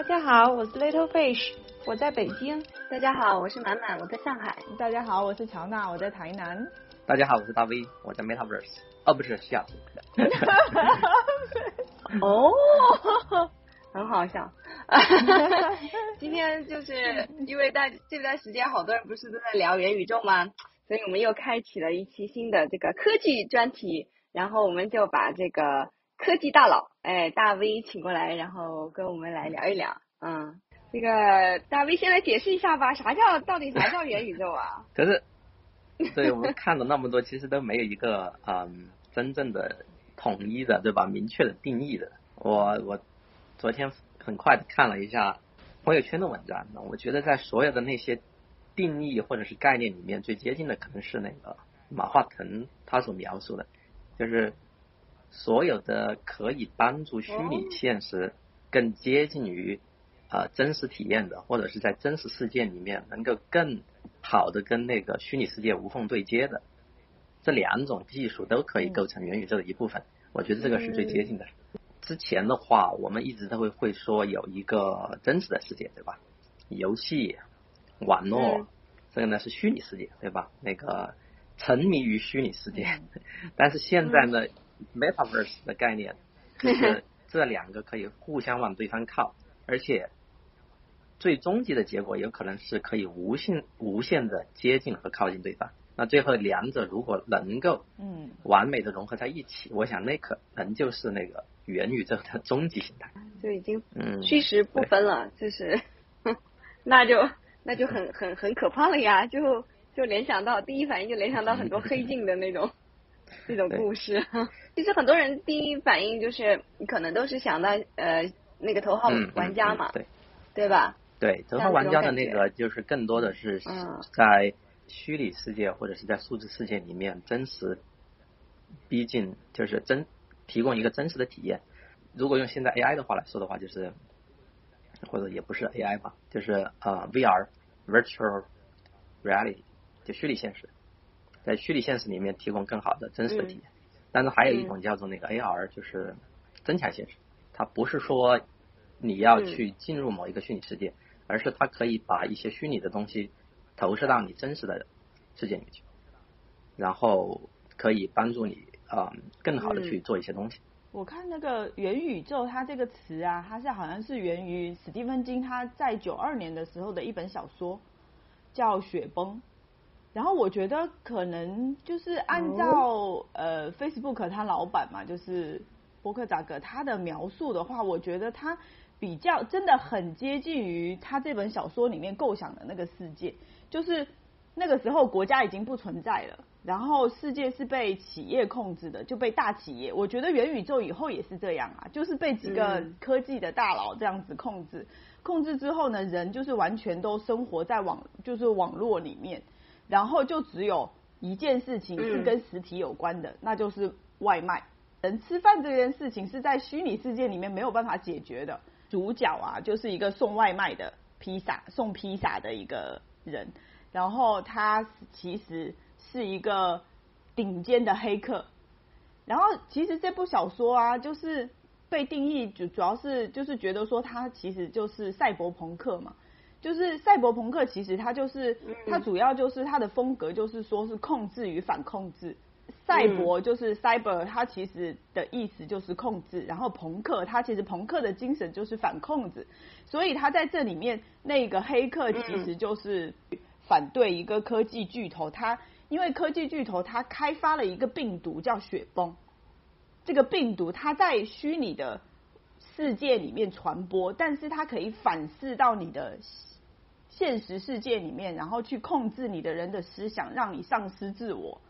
大家好，我是 Little Fish，我在北京。大家好，我是满满，我在上海。大家好，我是乔娜，我在台南。大家好，我是大 V，我在 Metaverse。哦，不是西雅图。哦，很好笑。今天就是因为大这段时间，好多人不是都在聊元宇宙吗？所以我们又开启了一期新的这个科技专题，然后我们就把这个科技大佬，哎，大 V 请过来，然后跟我们来聊一聊。嗯，这个大 V 先来解释一下吧，啥叫到底啥叫元宇宙啊？可是，对我们看了那么多，其实都没有一个嗯真正的统一的，对吧？明确的定义的。我我昨天很快的看了一下朋友圈的文章，我觉得在所有的那些。定义或者是概念里面最接近的可能是那个马化腾他所描述的，就是所有的可以帮助虚拟现实更接近于啊真实体验的，或者是在真实世界里面能够更好的跟那个虚拟世界无缝对接的这两种技术都可以构成元宇宙的一部分。我觉得这个是最接近的。之前的话，我们一直都会会说有一个真实的世界，对吧？游戏。网络，这个呢是虚拟世界，对吧？那个沉迷于虚拟世界，但是现在呢，metaverse 的概念 就是这两个可以互相往对方靠，而且最终极的结果有可能是可以无限无限的接近和靠近对方。那最后两者如果能够嗯完美的融合在一起，我想那可能就是那个元宇宙的终极形态，就已经虚实不分了，就是 那就。那就很很很可怕了呀！就就联想到第一反应就联想到很多黑镜的那种 那种故事。其实很多人第一反应就是可能都是想到呃那个头号玩家嘛，对对吧？对，头号玩家的那个就是更多的是在虚拟世界或者是在数字世界里面真实逼近，就是真提供一个真实的体验。如果用现在 AI 的话来说的话，就是。或者也不是 AI 吧，就是呃 VR（Virtual Reality） 就虚拟现实，在虚拟现实里面提供更好的真实的体验。但是还有一种叫做那个 AR，就是增强现实。它不是说你要去进入某一个虚拟世界，而是它可以把一些虚拟的东西投射到你真实的世界里面去，然后可以帮助你啊更好的去做一些东西。我看那个元宇宙，它这个词啊，它是好像是源于史蒂芬金他在九二年的时候的一本小说，叫《雪崩》。然后我觉得可能就是按照呃 Facebook 他老板嘛，就是伯克扎格他的描述的话，我觉得他比较真的很接近于他这本小说里面构想的那个世界，就是那个时候国家已经不存在了。然后世界是被企业控制的，就被大企业。我觉得元宇宙以后也是这样啊，就是被几个科技的大佬这样子控制。控制之后呢，人就是完全都生活在网，就是网络里面。然后就只有一件事情是跟实体有关的，那就是外卖。人吃饭这件事情是在虚拟世界里面没有办法解决的。主角啊，就是一个送外卖的披萨，送披萨的一个人。然后他其实。是一个顶尖的黑客，然后其实这部小说啊，就是被定义主主要是就是觉得说他其实就是赛博朋克嘛，就是赛博朋克其实它就是它主要就是它的风格就是说是控制与反控制，赛博就是 cyber，它其实的意思就是控制，然后朋克它其实朋克的精神就是反控制，所以它在这里面那个黑客其实就是反对一个科技巨头他。因为科技巨头它开发了一个病毒叫雪崩，这个病毒它在虚拟的世界里面传播，但是它可以反噬到你的现实世界里面，然后去控制你的人的思想，让你丧失自我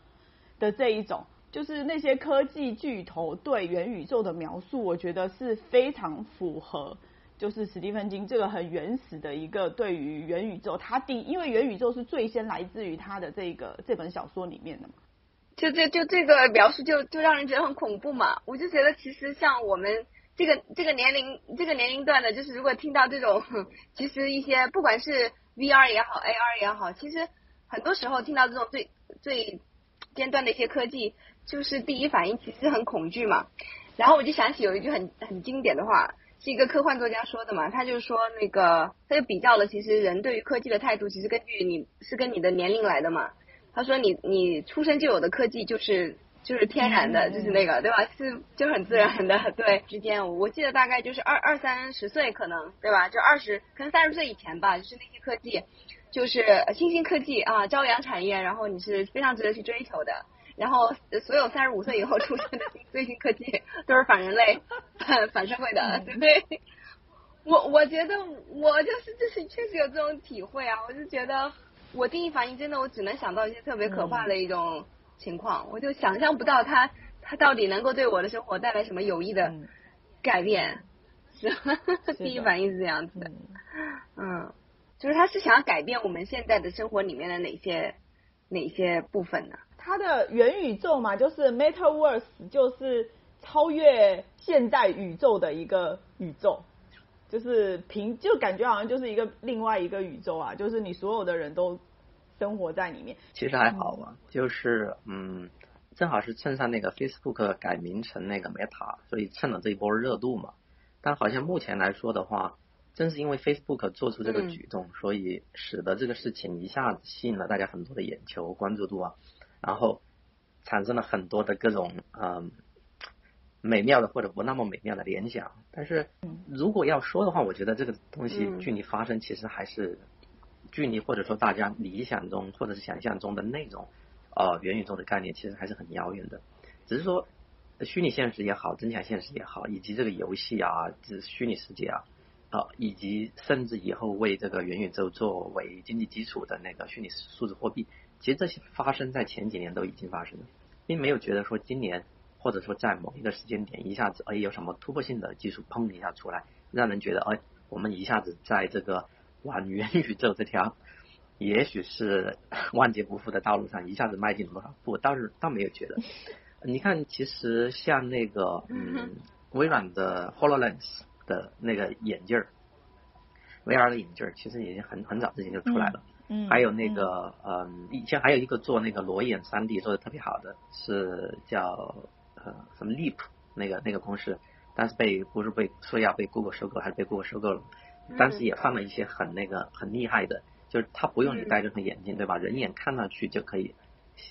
的这一种，就是那些科技巨头对元宇宙的描述，我觉得是非常符合。就是史蒂芬金这个很原始的一个对于元宇宙，他第因为元宇宙是最先来自于他的这个这本小说里面的嘛，就这就这个描述就就让人觉得很恐怖嘛。我就觉得其实像我们这个这个年龄这个年龄段的，就是如果听到这种，其实一些不管是 VR 也好，AR 也好，其实很多时候听到这种最最尖端的一些科技，就是第一反应其实很恐惧嘛。然后我就想起有一句很很经典的话。是一个科幻作家说的嘛，他就说那个，他就比较了，其实人对于科技的态度，其实根据你是跟你的年龄来的嘛。他说你你出生就有的科技就是就是天然的，就是那个对吧？是就很自然的，对之间，我记得大概就是二二三十岁可能对吧？就二十可能三十岁以前吧，就是那些科技，就是新兴科技啊，朝阳产业，然后你是非常值得去追求的。然后所有三十五岁以后出生的新 最新科技都是反人类、反反社会的，对 不对？我我觉得我就是就是确实有这种体会啊，我就觉得我第一反应真的我只能想到一些特别可怕的一种情况，我就想象不到他他到底能够对我的生活带来什么有益的改变，是 第一反应是这样子的，嗯，就是他是想要改变我们现在的生活里面的哪些哪些部分呢？它的元宇宙嘛，就是 Metaverse，就是超越现代宇宙的一个宇宙，就是平就感觉好像就是一个另外一个宇宙啊，就是你所有的人都生活在里面。其实还好吧，就是嗯，正好是蹭上那个 Facebook 改名成那个 Meta，所以蹭了这一波热度嘛。但好像目前来说的话，正是因为 Facebook 做出这个举动，所以使得这个事情一下子吸引了大家很多的眼球、关注度啊。然后产生了很多的各种嗯美妙的或者不那么美妙的联想，但是如果要说的话，我觉得这个东西距离发生其实还是距离或者说大家理想中或者是想象中的那种呃元宇宙的概念其实还是很遥远的。只是说虚拟现实也好，增强现实也好，以及这个游戏啊，这虚拟世界啊，啊，以及甚至以后为这个元宇宙作为经济基础的那个虚拟数字货币。其实这些发生在前几年都已经发生了，并没有觉得说今年或者说在某一个时间点一下子哎有什么突破性的技术砰一下出来，让人觉得哎我们一下子在这个往 元宇宙这条也许是 万劫不复的道路上一下子迈进了多少步，倒是倒没有觉得。你看，其实像那个嗯微软的 Hololens 的那个眼镜儿，VR 的眼镜儿，其实已经很很早之前就出来了。嗯还有那个，嗯，以前还有一个做那个裸眼三 D 做的特别好的，是叫呃什么 Leap 那个那个公司，但是被不是被说要被 Google 收购，还是被 Google 收购了，当时也放了一些很那个很厉害的，就是他不用你戴任何眼镜，对吧？人眼看上去就可以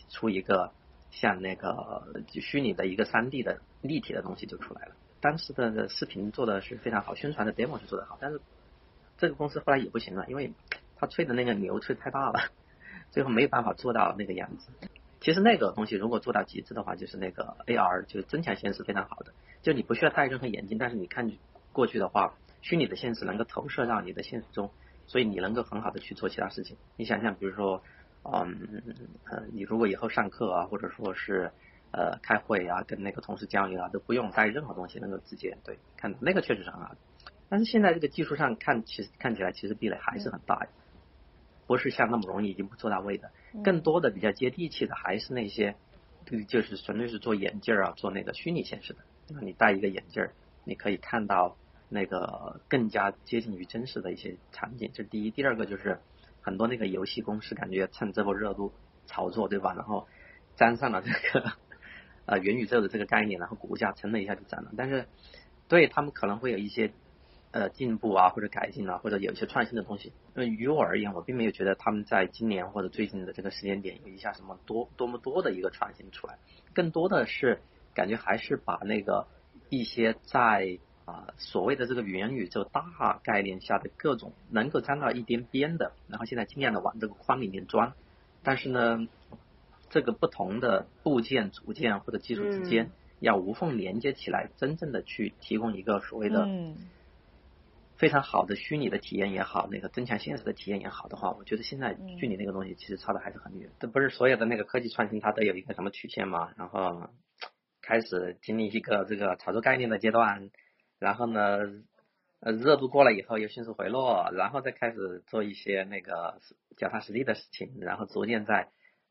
出一个像那个虚拟的一个三 D 的立体的东西就出来了。当时的视频做的是非常好，宣传的 demo 是做的好，但是这个公司后来也不行了，因为。他吹的那个牛吹太大了，最后没有办法做到那个样子。其实那个东西如果做到极致的话，就是那个 AR，就是增强现实非常好的。就你不需要戴任何眼镜，但是你看过去的话，虚拟的现实能够投射到你的现实中，所以你能够很好的去做其他事情。你想想，比如说，嗯，呃，你如果以后上课啊，或者说是呃开会啊，跟那个同事交流啊，都不用带任何东西，能够直接对看，那个确实是很好。但是现在这个技术上看，其实看起来其实壁垒还是很大。不是像那么容易一步做到位的，更多的比较接地气的还是那些，就是纯粹是做眼镜啊，做那个虚拟现实的。那你戴一个眼镜儿，你可以看到那个更加接近于真实的一些场景。这是第一，第二个就是很多那个游戏公司感觉趁这波热度炒作，对吧？然后沾上了这个呃元宇宙的这个概念，然后股价蹭了一下就涨了。但是对他们可能会有一些。呃，进步啊，或者改进啊，或者有一些创新的东西。那于我而言，我并没有觉得他们在今年或者最近的这个时间点有一下什么多多么多的一个创新出来，更多的是感觉还是把那个一些在啊所谓的这个元宇宙大概念下的各种能够沾到一点边的，然后现在尽量的往这个框里面钻，但是呢，这个不同的部件组件或者技术之间要无缝连接起来，真正的去提供一个所谓的。非常好的虚拟的体验也好，那个增强现实的体验也好的话，我觉得现在距离那个东西其实差的还是很远。这不是所有的那个科技创新它都有一个什么曲线嘛？然后开始经历一个这个炒作概念的阶段，然后呢，呃，热度过了以后又迅速回落，然后再开始做一些那个脚踏实地的事情，然后逐渐在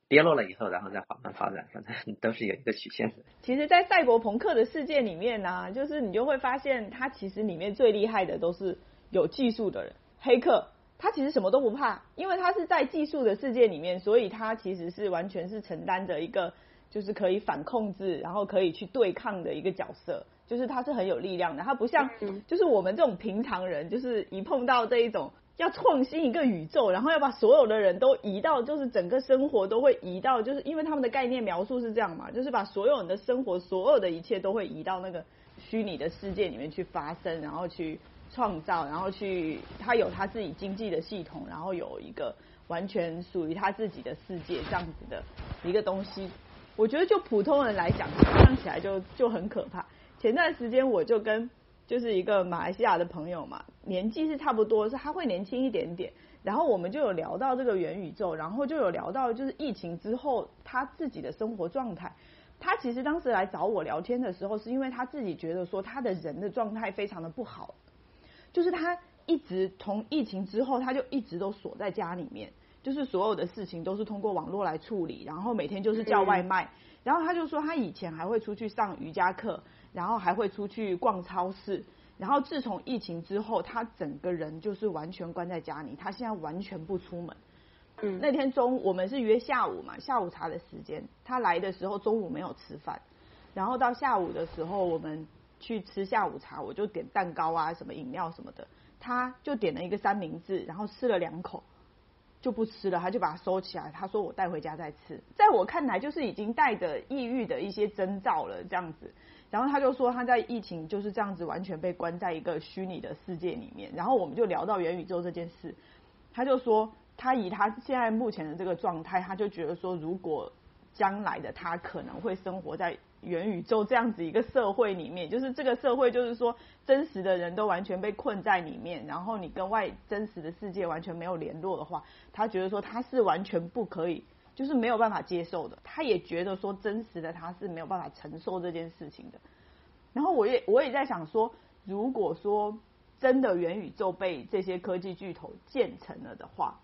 跌落了以后，然后再缓慢发展，反正都是有一个曲线的。其实，在赛博朋克的世界里面呢，就是你就会发现，它其实里面最厉害的都是有技术的人，黑客，他其实什么都不怕，因为他是在技术的世界里面，所以他其实是完全是承担着一个就是可以反控制，然后可以去对抗的一个角色，就是他是很有力量的，他不像就是我们这种平常人，就是一碰到这一种要创新一个宇宙，然后要把所有的人都移到，就是整个生活都会移到，就是因为他们的概念描述是这样嘛，就是把所有人的生活所有的一切都会移到那个虚拟的世界里面去发生，然后去创造，然后去他有他自己经济的系统，然后有一个完全属于他自己的世界这样子的一个东西。我觉得就普通人来讲，想象起来就就很可怕。前段时间我就跟就是一个马来西亚的朋友嘛，年纪是差不多，是他会年轻一点点。然后我们就有聊到这个元宇宙，然后就有聊到就是疫情之后他自己的生活状态。他其实当时来找我聊天的时候，是因为他自己觉得说他的人的状态非常的不好，就是他一直从疫情之后，他就一直都锁在家里面。就是所有的事情都是通过网络来处理，然后每天就是叫外卖。然后他就说，他以前还会出去上瑜伽课，然后还会出去逛超市。然后自从疫情之后，他整个人就是完全关在家里，他现在完全不出门。嗯，那天中午我们是约下午嘛，下午茶的时间，他来的时候中午没有吃饭，然后到下午的时候我们去吃下午茶，我就点蛋糕啊，什么饮料什么的，他就点了一个三明治，然后吃了两口。就不吃了，他就把它收起来。他说我带回家再吃。在我看来，就是已经带着抑郁的一些征兆了，这样子。然后他就说他在疫情就是这样子，完全被关在一个虚拟的世界里面。然后我们就聊到元宇宙这件事，他就说他以他现在目前的这个状态，他就觉得说，如果将来的他可能会生活在。元宇宙这样子一个社会里面，就是这个社会，就是说真实的人都完全被困在里面，然后你跟外真实的世界完全没有联络的话，他觉得说他是完全不可以，就是没有办法接受的。他也觉得说真实的他是没有办法承受这件事情的。然后我也我也在想说，如果说真的元宇宙被这些科技巨头建成了的话，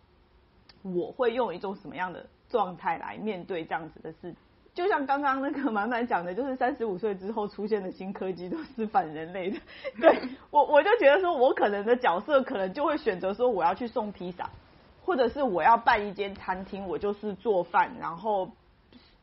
我会用一种什么样的状态来面对这样子的事？就像刚刚那个满满讲的，就是三十五岁之后出现的新科技都是反人类的。对我，我就觉得说，我可能的角色可能就会选择说，我要去送披萨，或者是我要办一间餐厅，我就是做饭，然后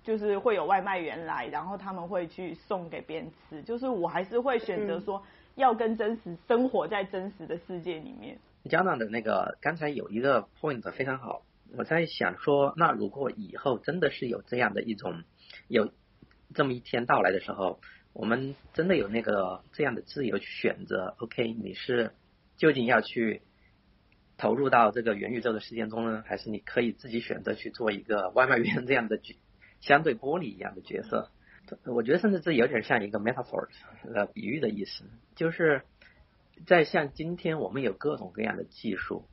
就是会有外卖员来，然后他们会去送给别人吃。就是我还是会选择说，要跟真实生活在真实的世界里面。家长的那个刚才有一个 point 非常好，我在想说，那如果以后真的是有这样的一种。有这么一天到来的时候，我们真的有那个这样的自由去选择。OK，你是究竟要去投入到这个元宇宙的事件中呢，还是你可以自己选择去做一个外卖员这样的角相对玻璃一样的角色？我觉得甚至这有点像一个 metaphor 呃比喻的意思，就是在像今天我们有各种各样的技术，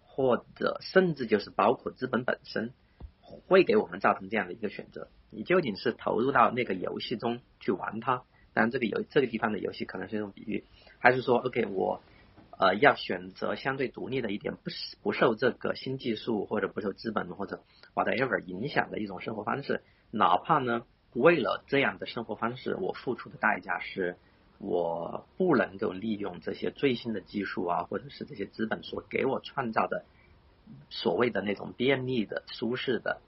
或者甚至就是包括资本本身，会给我们造成这样的一个选择。你究竟是投入到那个游戏中去玩它？当然，这个游这个地方的游戏可能是一种比喻，还是说，OK，我呃要选择相对独立的一点，不不受这个新技术或者不受资本或者 whatever 影响的一种生活方式，哪怕呢为了这样的生活方式，我付出的代价是我不能够利用这些最新的技术啊，或者是这些资本所给我创造的所谓的那种便利的、舒适的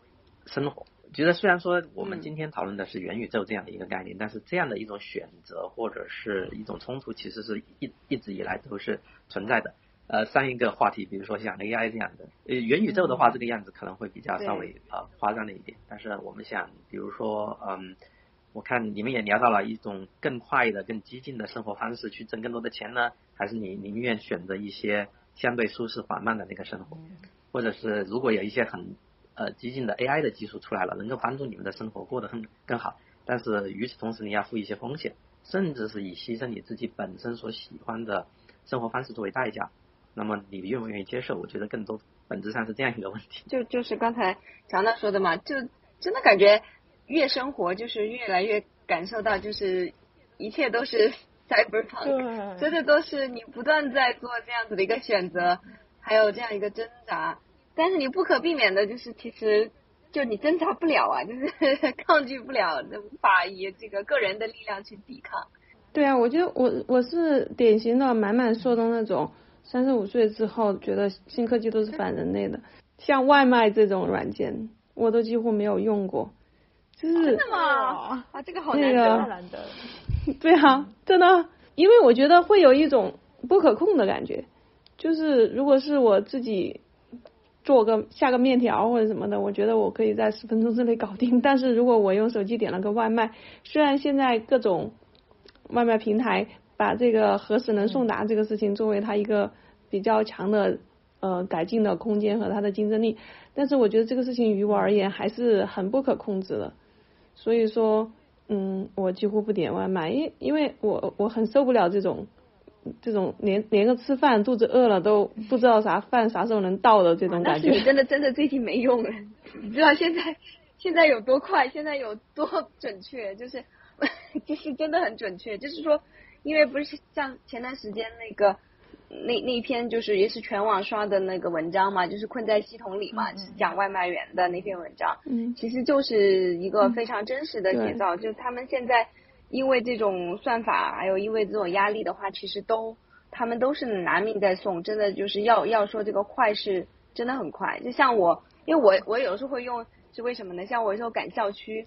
生活。觉得虽然说我们今天讨论的是元宇宙这样的一个概念，但是这样的一种选择或者是一种冲突，其实是一一直以来都是存在的。呃，上一个话题，比如说像 AI 这样的，呃，元宇宙的话，这个样子可能会比较稍微呃夸张了一点。但是我们想，比如说，嗯，我看你们也聊到了一种更快的、更激进的生活方式，去挣更多的钱呢，还是你宁愿选择一些相对舒适缓慢的那个生活，或者是如果有一些很呃，激进的 AI 的技术出来了，能够帮助你们的生活过得更更好。但是与此同时，你要付一些风险，甚至是以牺牲你自己本身所喜欢的生活方式作为代价。那么你愿不愿意接受？我觉得更多本质上是这样一个问题。就就是刚才强大说的嘛，就真的感觉越生活就是越来越感受到，就是一切都是 cyberpunk，真的都是你不断在做这样子的一个选择，还有这样一个挣扎。但是你不可避免的，就是其实就你挣扎不了啊，就是抗拒不了，无法以这个个人的力量去抵抗。对啊，我觉得我我是典型的满满说的那种，三十五岁之后觉得新科技都是反人类的，像外卖这种软件，我都几乎没有用过。就是真的吗？啊，这个好难那个得。难得了。对啊，真的，因为我觉得会有一种不可控的感觉，就是如果是我自己做个下个面条或者什么的，我觉得我可以在十分钟之内搞定。但是如果我用手机点了个外卖，虽然现在各种外卖平台把这个何时能送达这个事情作为它一个比较强的呃改进的空间和它的竞争力，但是我觉得这个事情于我而言还是很不可控制的。所以说，嗯，我几乎不点外卖，因因为我我很受不了这种这种连连个吃饭肚子饿了都不知道啥饭啥时候能到的这种感觉。那是你真的真的最近没用了，你知道现在现在有多快，现在有多准确，就是 就是真的很准确。就是说，因为不是像前段时间那个那那篇就是也是全网刷的那个文章嘛，就是困在系统里嘛，嗯嗯是讲外卖员的那篇文章。嗯其实就是一个非常真实的写照，就他们现在因为这种算法，还有因为这种压力的话，其实都他们都是拿命在送，真的就是要要说这个快是真的很快。就像我，因为我我有时候会用，是为什么呢？像我有时候赶校区，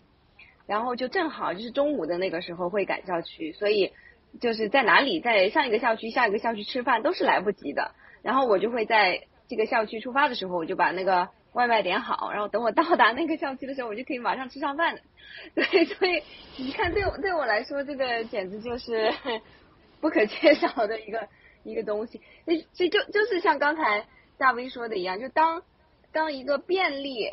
然后就正好就是中午的那个时候会赶校区，所以就是在哪里在上一个校区、下一个校区吃饭都是来不及的。然后我就会在这个校区出发的时候，我就把那个外卖点好，然后等我到达那个校区的时候，我就可以马上吃上饭。对，所以你看，对我对我来说，这个简直就是 不可缺少的一个一个东西。那其实就就是像刚才大 V 说的一样，就当当一个便利，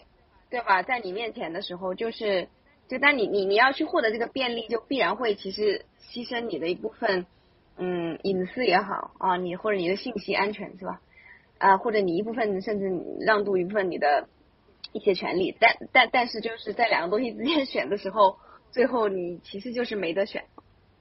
对吧，在你面前的时候，就是就当你你你要去获得这个便利，就必然会其实牺牲你的一部分，嗯，隐私也好啊，你或者你的信息安全是吧？啊，或者你一部分甚至你让渡一部分你的一些权利，但但但是就是在两个东西之间 选的时候，最后你其实就是没得选。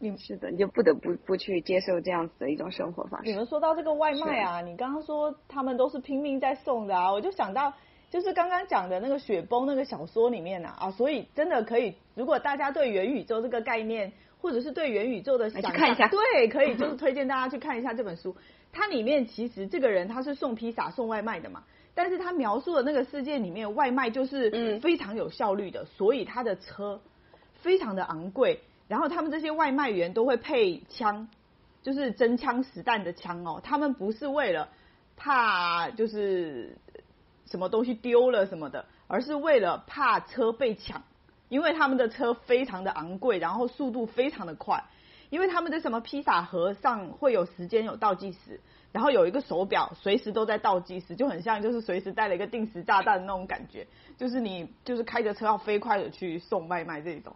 你是的，你就不得不不去接受这样子的一种生活方式。你们说到这个外卖啊，你刚刚说他们都是拼命在送的啊，我就想到就是刚刚讲的那个雪崩那个小说里面啊啊，所以真的可以，如果大家对元宇宙这个概念，或者是对元宇宙的想去看一下对，可以就是推荐大家去看一下这本书。它里面其实这个人他是送披萨送外卖的嘛，但是他描述的那个世界里面外卖就是嗯。非常有效率的，所以他的车非常的昂贵，然后他们这些外卖员都会配枪，就是真枪实弹的枪哦，他们不是为了怕就是什么东西丢了什么的，而是为了怕车被抢，因为他们的车非常的昂贵，然后速度非常的快，因为他们的什么披萨盒上会有时间有倒计时，然后有一个手表随时都在倒计时，就很像就是随时带了一个定时炸弹那种感觉，就是你就是开着车要飞快的去送外卖这种。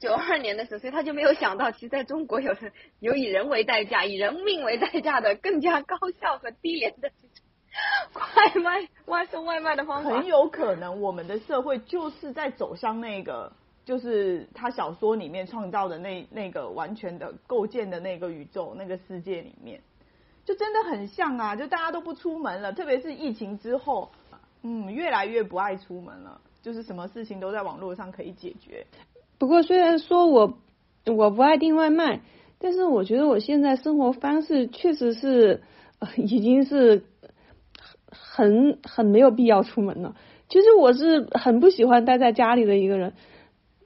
九二年的时候，所以他就没有想到，其实在中国有有以人为代价、以人命为代价的更加高效和低廉的这种快卖外送外卖的方法很。有可能我们的社会就是在走向那个，就是他小说里面创造的那那个完全的构建的那个宇宙那个世界里面，就真的很像啊！就大家都不出门了，特别是疫情之后，嗯，越来越不爱出门了，就是什么事情都在网络上可以解决。不过虽然说我我不爱订外卖，但是我觉得我现在生活方式确实是、已经是很很没有必要出门了。其实我是很不喜欢待在家里的一个人，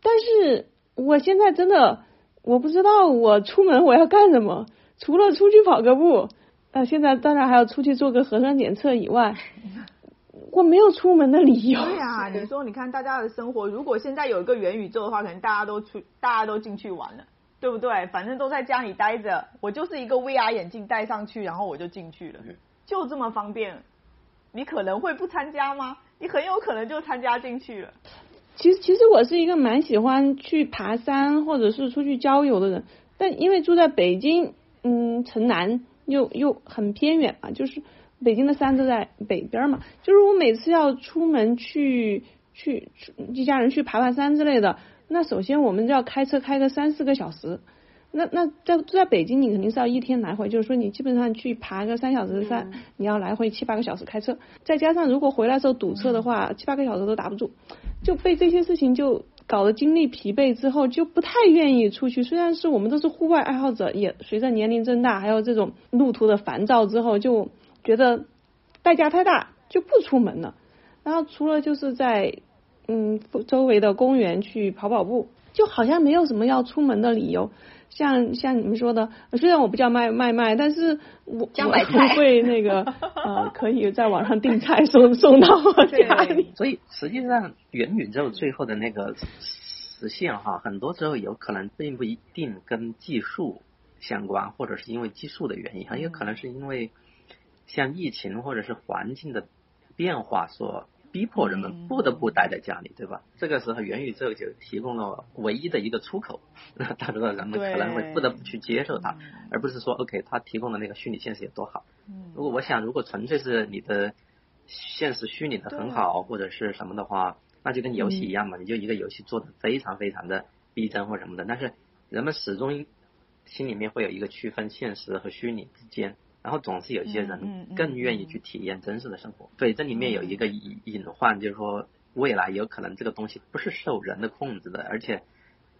但是我现在真的我不知道我出门我要干什么，除了出去跑个步，呃，现在当然还要出去做个核酸检测以外，我没有出门的理由。对呀、你说你看大家的生活，如果现在有一个元宇宙的话，可能大家都出，大家都进去玩了，对不对？反正都在家里待着，我就是一个 VR 眼镜戴上去，然后我就进去了，就这么方便。你可能会不参加吗？你很有可能就参加进去了。其实，其实我是一个蛮喜欢去爬山或者是出去郊游的人，但因为住在北京，嗯，城南又又很偏远嘛，就是北京的山都在北边嘛，就是我每次要出门去去一家人去爬爬山之类的，那首先我们就要开车开个三四个小时。那那在住在北京，你肯定是要一天来回，就是说你基本上去爬个三小时的山，你要来回七八个小时开车，再加上如果回来的时候堵车的话，七八个小时都打不住，就被这些事情就搞得精力疲惫之后，就不太愿意出去。虽然是我们都是户外爱好者，也随着年龄增大，还有这种路途的烦躁之后，就觉得代价太大，就不出门了。然后除了就是在嗯周围的公园去跑跑步，就好像没有什么要出门的理由。像像你们说的，虽然我不叫卖卖卖，但是我我会那个呃，可以在网上订菜送送到我家里。所以实际上元宇宙最后的那个实现哈，很多时候有可能并不一定跟技术相关，或者是因为技术的原因，很有可能是因为像疫情或者是环境的变化所。逼迫人们不得不待在家里，对吧？这个时候元宇宙就提供了唯一的一个出口，那他知道人们可能会不得不去接受它，而不是说 OK，他提供的那个虚拟现实有多好。如果我想，如果纯粹是你的现实虚拟的很好或者是什么的话，那就跟游戏一样嘛，你就一个游戏做的非常非常的逼真或什么的，但是人们始终心里面会有一个区分现实和虚拟之间。然后总是有一些人更愿意去体验真实的生活，对，这里面有一个隐隐患，就是说未来有可能这个东西不是受人的控制的，而且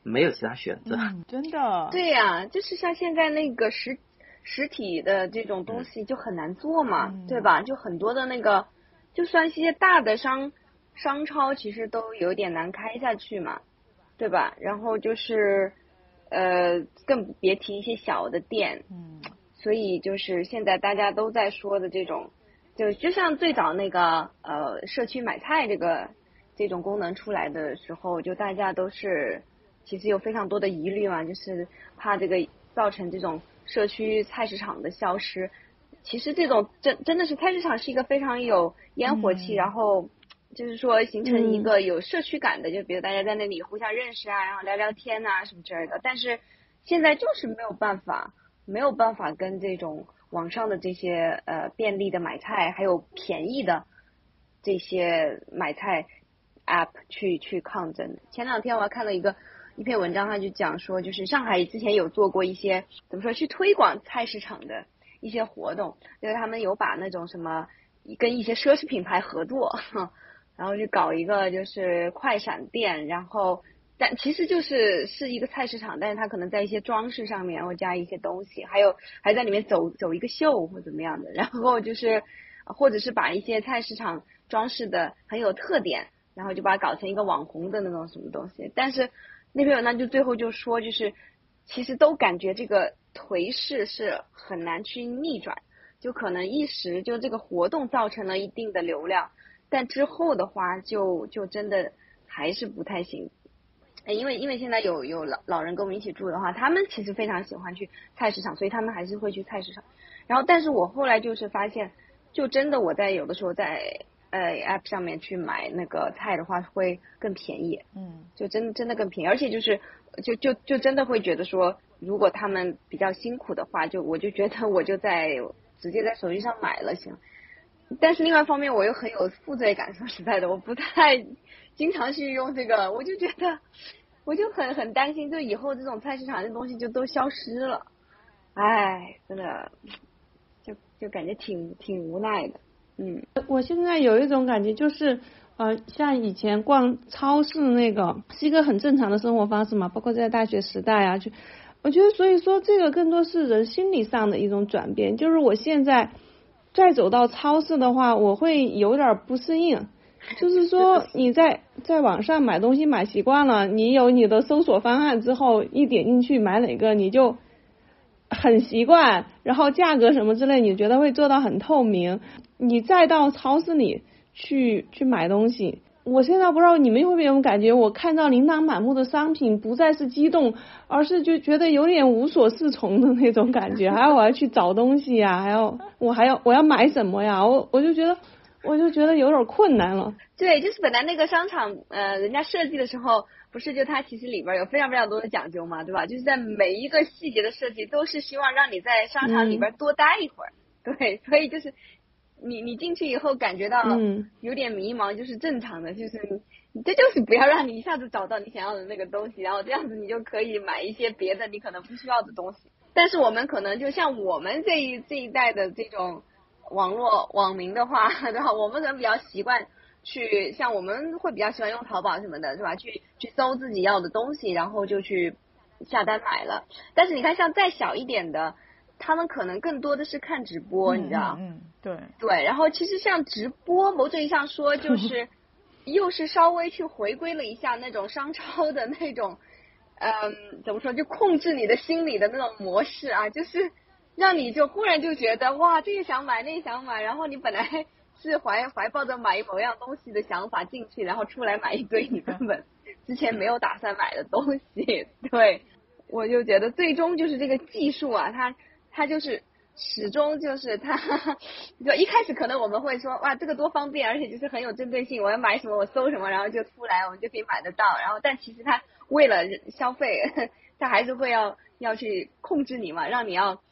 没有其他选择。真的？对呀，就是像现在那个实实体的这种东西就很难做嘛，对吧？就很多的那个，就算一些大的商商超，其实都有点难开下去嘛，对吧？然后就是呃，更别提一些小的店。嗯。所以就是现在大家都在说的这种，就就像最早那个呃社区买菜这个这种功能出来的时候，就大家都是其实有非常多的疑虑嘛，就是怕这个造成这种社区菜市场的消失。其实这种真真的是菜市场是一个非常有烟火气，然后就是说形成一个有社区感的，就比如大家在那里互相认识啊，然后聊聊天啊什么之类的。但是现在就是没有办法。没有办法跟这种网上的这些呃便利的买菜，还有便宜的这些买菜 app 去去抗争。前两天我还看了一个一篇文章，他就讲说，就是上海之前有做过一些怎么说去推广菜市场的一些活动，就是他们有把那种什么跟一些奢侈品牌合作，然后去搞一个就是快闪店，然后。但其实就是是一个菜市场，但是它可能在一些装饰上面，然后加一些东西，还有还在里面走走一个秀或怎么样的，然后就是或者是把一些菜市场装饰的很有特点，然后就把它搞成一个网红的那种什么东西。但是那篇文章就最后就说，就是其实都感觉这个颓势是很难去逆转，就可能一时就这个活动造成了一定的流量，但之后的话就就真的还是不太行。因为因为现在有有老老人跟我们一起住的话，他们其实非常喜欢去菜市场，所以他们还是会去菜市场。然后，但是我后来就是发现，就真的我在有的时候在呃 app 上面去买那个菜的话，会更便宜。嗯，就真真的更便宜，而且就是就就就真的会觉得说，如果他们比较辛苦的话，就我就觉得我就在直接在手机上买了行。但是另外一方面，我又很有负罪感，说实在的，我不太经常去用这个，我就觉得。我就很很担心，就以后这种菜市场的东西就都消失了，哎，真的，就就感觉挺挺无奈的，嗯。我现在有一种感觉，就是呃，像以前逛超市那个是一个很正常的生活方式嘛，包括在大学时代啊，就我觉得，所以说这个更多是人心理上的一种转变，就是我现在再走到超市的话，我会有点不适应。就是说，你在在网上买东西买习惯了，你有你的搜索方案之后，一点进去买哪个你就很习惯，然后价格什么之类，你觉得会做到很透明。你再到超市里去去买东西，我现在不知道你们会不会有感觉，我看到琳琅满目的商品，不再是激动，而是就觉得有点无所适从的那种感觉，还要我要去找东西呀，还要我还要我要买什么呀，我我就觉得。我就觉得有点困难了。对，就是本来那个商场，呃，人家设计的时候，不是就它其实里边有非常非常多的讲究嘛，对吧？就是在每一个细节的设计，都是希望让你在商场里边多待一会儿。对，所以就是你你进去以后感觉到有点迷茫，就是正常的，就是你这就是不要让你一下子找到你想要的那个东西，然后这样子你就可以买一些别的你可能不需要的东西。但是我们可能就像我们这一这一代的这种。网络网民的话，对吧？我们可能比较习惯去，像我们会比较喜欢用淘宝什么的，是吧？去去搜自己要的东西，然后就去下单买了。但是你看，像再小一点的，他们可能更多的是看直播，你知道？嗯，对对。然后其实像直播，某种意义上说，就是 又是稍微去回归了一下那种商超的那种，嗯，怎么说，就控制你的心理的那种模式啊，就是让你就忽然就觉得哇，这个想买，那个想买，然后你本来 是怀怀抱着买某样东西的想法进去，然后出来买一堆你根本 之前没有打算买的东西，对，我就觉得最终就是这个技术啊，它它就是。始终就是它，就一开始可能我们会说哇这个多方便，而且就是很有针对性，我要买什么我搜什么，然后就出来我们就可以买得到。然后但其实它为了消费，它还是会要要去控制你嘛，让你要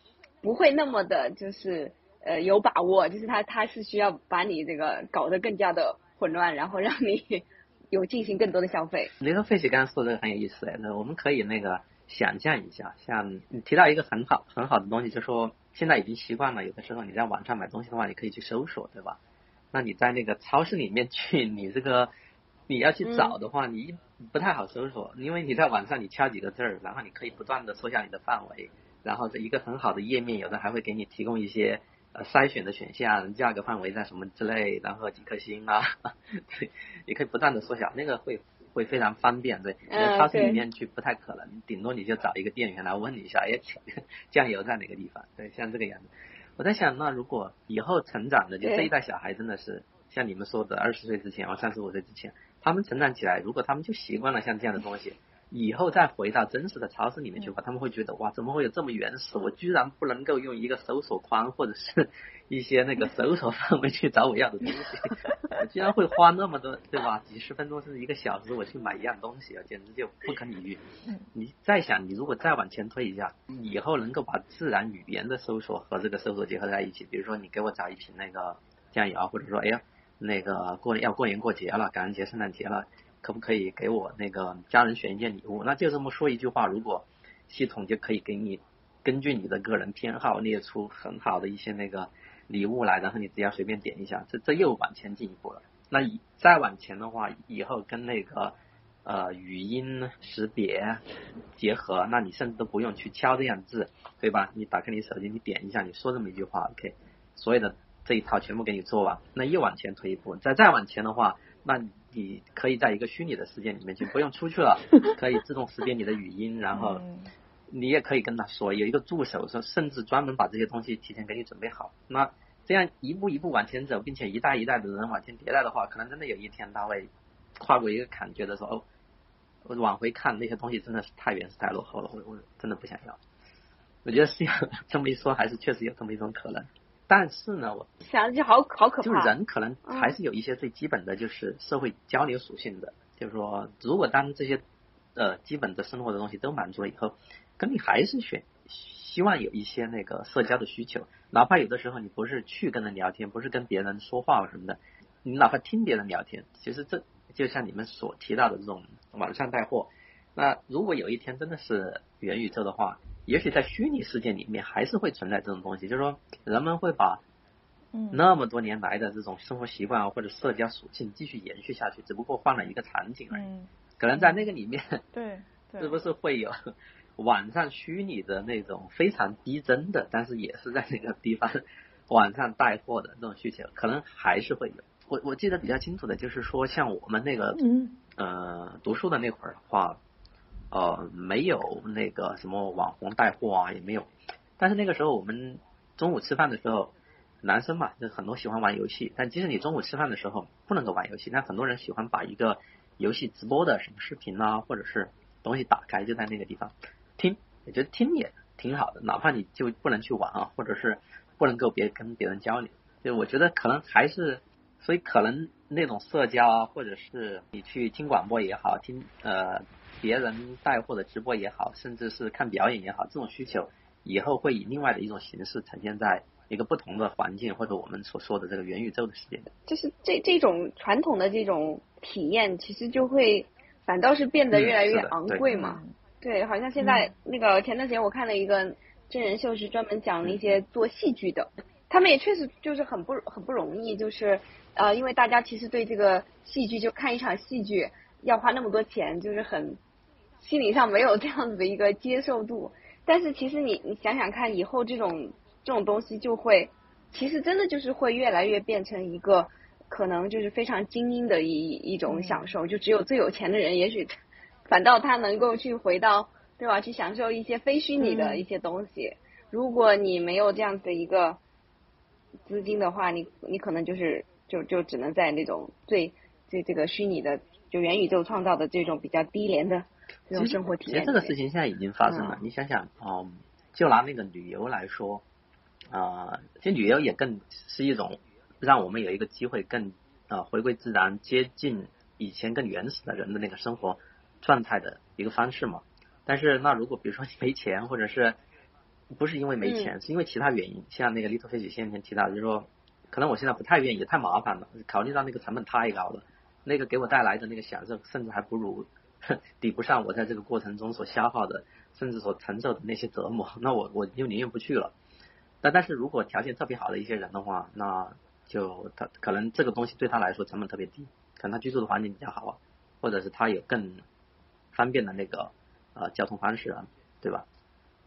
不会那么的就是呃有把握，就是他他是需要把你这个搞得更加的混乱，然后让你有进行更多的消费。雷德费奇刚刚说的很有意思哎，那我们可以那个想象一下，像你提到一个很好很好的东西，就说。现在已经习惯了，有的时候你在网上买东西的话，你可以去搜索，对吧？那你在那个超市里面去，你这个你要去找的话，你不太好搜索，因为你在网上你敲几个字儿，然后你可以不断的缩小你的范围，然后这一个很好的页面，有的还会给你提供一些呃筛选的选项，价格范围在什么之类，然后几颗星啊，对，也可以不断的缩小，那个会。会非常方便，对，超市里面去不太可能，顶多你就找一个店员来问一下，哎，酱油在哪个地方？对，像这个样子。我在想，那如果以后成长的就这一代小孩，真的是像你们说的，二十岁之前或三十五岁之前，他们成长起来，如果他们就习惯了像这样的东西。以后再回到真实的超市里面去话，他们会觉得哇，怎么会有这么原始？我居然不能够用一个搜索框或者是 一些那个搜索范围去找我要的东西，我 居然会花那么多，对吧？几十分钟甚至一个小时，我去买一样东西啊，简直就不可理喻。你再想，你如果再往前推一下，以后能够把自然语言的搜索和这个搜索结合在一起，比如说你给我找一瓶那个酱油，或者说哎呀，那个过要过年过节了，感恩节、圣诞节了。可不可以给我那个家人选一件礼物？那就这么说一句话，如果系统就可以给你根据你的个人偏好列出很好的一些那个礼物来，然后你只要随便点一下，这这又往前进一步了。那再往前的话，以后跟那个呃语音识别结合，那你甚至都不用去敲这样字，对吧？你打开你手机，你点一下，你说这么一句话，OK，所有的这一套全部给你做完。那又往前推一步，再再往前的话，那。你可以在一个虚拟的世界里面就不用出去了，可以自动识别你的语音，然后你也可以跟他说，有一个助手说，甚至专门把这些东西提前给你准备好。那这样一步一步往前走，并且一代一代的人往前迭代的话，可能真的有一天他会跨过一个坎，觉得说哦，我往回看那些东西真的是太原始太落后了，我我真的不想要。我觉得是要这么一说，还是确实有这么一种可能。但是呢，我想着就好好可怕。就是人可能还是有一些最基本的就是社会交流属性的，就是说，如果当这些呃基本的生活的东西都满足了以后，可你还是选希望有一些那个社交的需求，哪怕有的时候你不是去跟人聊天，不是跟别人说话什么的，你哪怕听别人聊天，其实这就像你们所提到的这种网上带货，那如果有一天真的是元宇宙的话。也许在虚拟世界里面还是会存在这种东西，就是说人们会把那么多年来的这种生活习惯啊或者社交属性继续延续下去，只不过换了一个场景而已。可能在那个里面，对，是不是会有 网上虚拟的那种非常逼真的，但是也是在那个地方网上带货的这种需求，可能还是会有。我我记得比较清楚的就是说，像我们那个呃读书的那会儿的话。呃，没有那个什么网红带货啊，也没有。但是那个时候我们中午吃饭的时候，男生嘛，就很多喜欢玩游戏。但即使你中午吃饭的时候不能够玩游戏，但很多人喜欢把一个游戏直播的什么视频啊，或者是东西打开，就在那个地方听。我觉得听也挺好的，哪怕你就不能去玩啊，或者是不能够别跟别人交流。就我觉得可能还是，所以可能那种社交啊，或者是你去听广播也好，听呃。别人带货的直播也好，甚至是看表演也好，这种需求以后会以另外的一种形式呈现在一个不同的环境，或者我们所说的这个元宇宙的世界里。就是这这种传统的这种体验，其实就会反倒是变得越来越昂贵嘛。对，好像现在那个前段时间我看了一个真人秀，是专门讲一些做戏剧的，他们也确实就是很不很不容易，就是呃，因为大家其实对这个戏剧就看一场戏剧要花那么多钱，就是很。心理上没有这样子的一个接受度，但是其实你你想想看，以后这种这种东西就会，其实真的就是会越来越变成一个可能就是非常精英的一一种享受，就只有最有钱的人，也许 反倒他能够去回到对吧，去享受一些非虚拟的一些东西。如果你没有这样子的一个资金的话，你你可能就是就就只能在那种最最这个虚拟的就元宇宙创造的这种比较低廉的这种生活体验。其实这个事情现在已经发生了，你想想，嗯，就拿那个旅游来说，啊，其实旅游也更是一种让我们有一个机会更啊回归自然、接近以前更原始的人的那个生活状态的一个方式嘛。但是那如果比如说你没钱，或者是不是因为没钱，是因为其他原因，像那个 Little Fish 先前提到，就是说可能我现在不太愿意，太麻烦了，考虑到那个成本太高了，那个给我带来的那个享受，甚至还不如 抵不上我在这个过程中所消耗的，甚至所承受的那些折磨，那我我就宁愿不去了。但但是如果条件特别好的一些人的话，那就他可能这个东西对他来说成本特别低，可能他居住的环境比较好啊，或者是他有更方便的那个。啊，交通方式啊，对吧？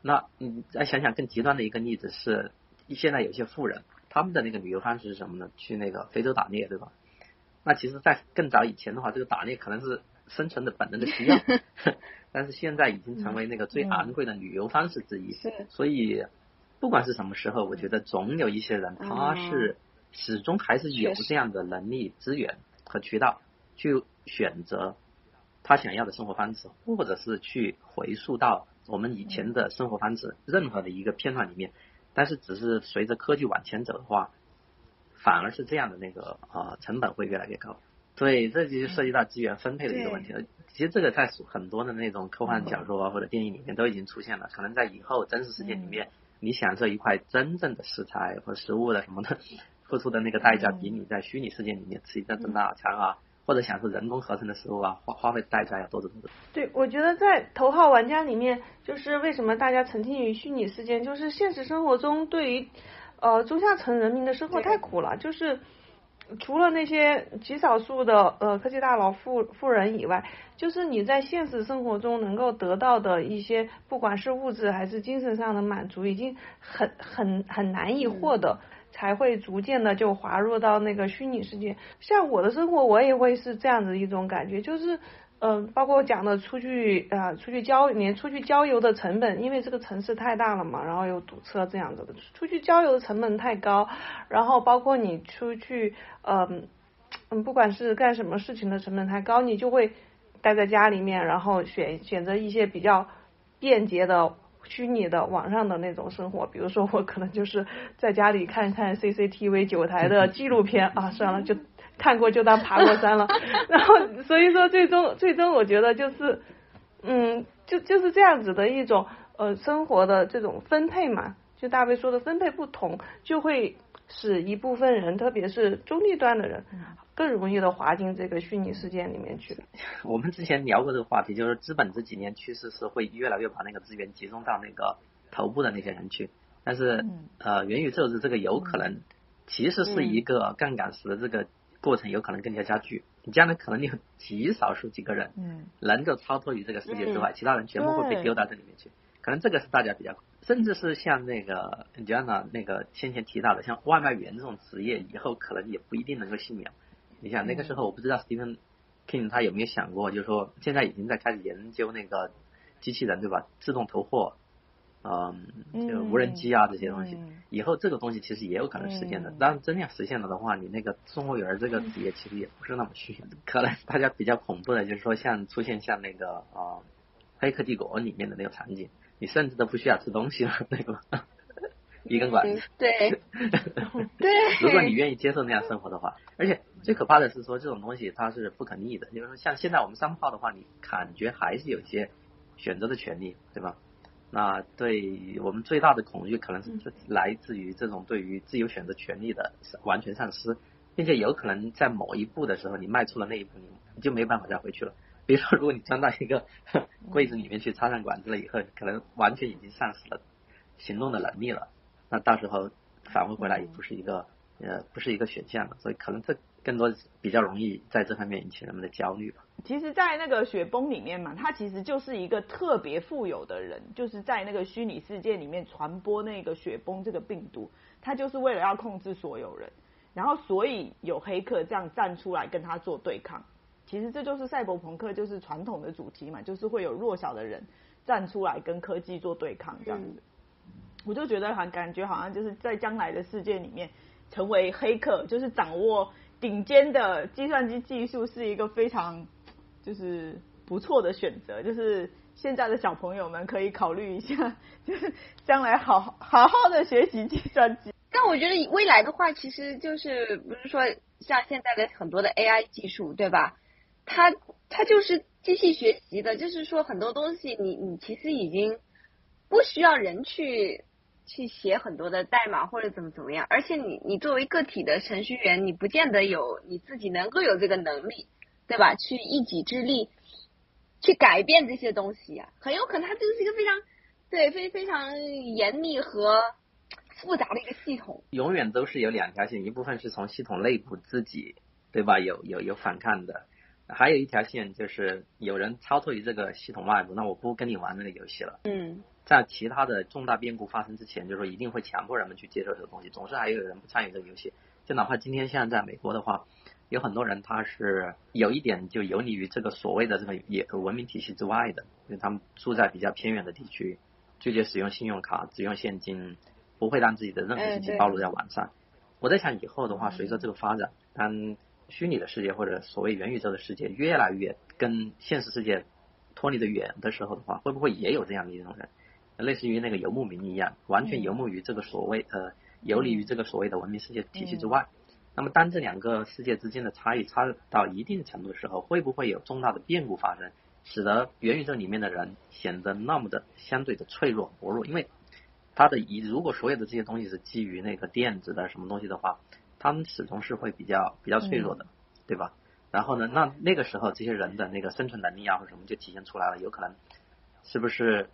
那你再想想更极端的一个例子是，现在有些富人他们的那个旅游方式是什么呢？去那个非洲打猎，对吧？那其实，在更早以前的话，这个打猎可能是生存的本能的需要，但是现在已经成为那个最昂贵的旅游方式之一。所以，不管是什么时候，我觉得总有一些人他是始终还是有这样的能力、资源和渠道去选择。他想要的生活方式，或者是去回溯到我们以前的生活方式任何的一个片段里面，但是只是随着科技往前走的话，反而是这样的那个呃成本会越来越高。所以这就涉及到资源分配的一个问题了。其实这个在很多的那种科幻小说或者电影里面都已经出现了。可能在以后真实世界里面，你享受一块真正的食材或食物的什么的，付出的那个代价比你在虚拟世界里面吃一顿大餐啊。或者享受人工合成的食物啊，花花费代价要多得多。对，我觉得在头号玩家里面，就是为什么大家沉浸于虚拟世界，就是现实生活中对于呃中下层人民的生活太苦了，就是除了那些极少数的呃科技大佬富富人以外，就是你在现实生活中能够得到的一些，不管是物质还是精神上的满足，已经很很很难以获得。才会逐渐的就滑入到那个虚拟世界。像我的生活，我也会是这样子一种感觉，就是，嗯，包括我讲的出去啊，出去郊，连出去郊游的成本，因为这个城市太大了嘛，然后又堵车这样子的，出去郊游的成本太高。然后包括你出去，嗯，嗯，不管是干什么事情的成本太高，你就会待在家里面，然后选选择一些比较便捷的。虚拟的网上的那种生活，比如说我可能就是在家里看看 CCTV 九台的纪录片啊，算了，就看过就当爬过山了。然后所以说最终最终我觉得就是，嗯，就就是这样子的一种呃生活的这种分配嘛，就大卫说的分配不同，就会使一部分人，特别是中低端的人。更容易的滑进这个虚拟世界里面去。我们之前聊过这个话题，就是资本这几年趋势是会越来越把那个资源集中到那个头部的那些人去。但是呃，元宇宙的这个有可能其实是一个杠杆式的这个过程有可能更加加剧。你将来可能有极少数几个人嗯能够超脱于这个世界之外，其他人全部会被丢到这里面去。可能这个是大家比较，甚至是像那个 Jana 那个先前提到的，像外卖员这种职业，以后可能也不一定能够幸免。你想那个时候，我不知道 Stephen King 他有没有想过，就是说现在已经在开始研究那个机器人，对吧？自动投货，嗯，就无人机啊这些东西，以后这个东西其实也有可能实现的。当然，真要实现了的话，你那个送货员这个职业其实也不是那么虚。可能大家比较恐怖的就是说，像出现像那个啊《黑客帝国》里面的那个场景，你甚至都不需要吃东西了，对吧？一根管子，对，对。如果你愿意接受那样生活的话，而且最可怕的是说这种东西它是不可逆的。就是说像现在我们商号的话，你感觉还是有一些选择的权利，对吧？那对我们最大的恐惧可能是来自于这种对于自由选择权利的完全丧失，并且有可能在某一步的时候你迈出了那一步，你就没办法再回去了。比如说，如果你钻到一个柜子里面去插上管子了以后，可能完全已经丧失了行动的能力了。那到时候返回回来也不是一个呃不是一个选项了，所以可能这更多比较容易在这方面引起人们的焦虑吧。其实，在那个雪崩里面嘛，他其实就是一个特别富有的人，就是在那个虚拟世界里面传播那个雪崩这个病毒，他就是为了要控制所有人，然后所以有黑客这样站出来跟他做对抗。其实这就是赛博朋克，就是传统的主题嘛，就是会有弱小的人站出来跟科技做对抗这样子。我就觉得很感觉好像就是在将来的世界里面，成为黑客就是掌握顶尖的计算机技术是一个非常就是不错的选择，就是现在的小朋友们可以考虑一下，就是将来好好好的学习计算机。但我觉得未来的话，其实就是不是说像现在的很多的 AI 技术，对吧？它它就是机器学习的，就是说很多东西你你其实已经不需要人去去写很多的代码或者怎么怎么样，而且你你作为个体的程序员，你不见得有你自己能够有这个能力，对吧？去一己之力去改变这些东西呀，很有可能它就是一个非常对非非常严密和复杂的一个系统。永远都是有两条线，一部分是从系统内部自己对吧？有有有反抗的。还有一条线就是有人超脱于这个系统外部，那我不跟你玩那个游戏了。嗯，在其他的重大变故发生之前，就是说一定会强迫人们去接受这个东西。总是还有人不参与这个游戏，就哪怕今天现在在美国的话，有很多人他是有一点就游离于这个所谓的这个也文明体系之外的，因为他们住在比较偏远的地区，拒绝使用信用卡，只用现金，不会让自己的任何信息暴露在网上。我在想以后的话，随着这个发展，当虚拟的世界或者所谓元宇宙的世界越来越跟现实世界脱离的远的时候的话，会不会也有这样的一种人，类似于那个游牧民一样，完全游牧于这个所谓呃游离于这个所谓的文明世界体系之外？那么当这两个世界之间的差异差到一定程度的时候，会不会有重大的变故发生，使得元宇宙里面的人显得那么的相对的脆弱薄弱？因为他的以如果所有的这些东西是基于那个电子的什么东西的话。他们始终是会比较比较脆弱的，对吧？然后呢，那那个时候这些人的那个生存能力啊或者什么就体现出来了，有可能是不是？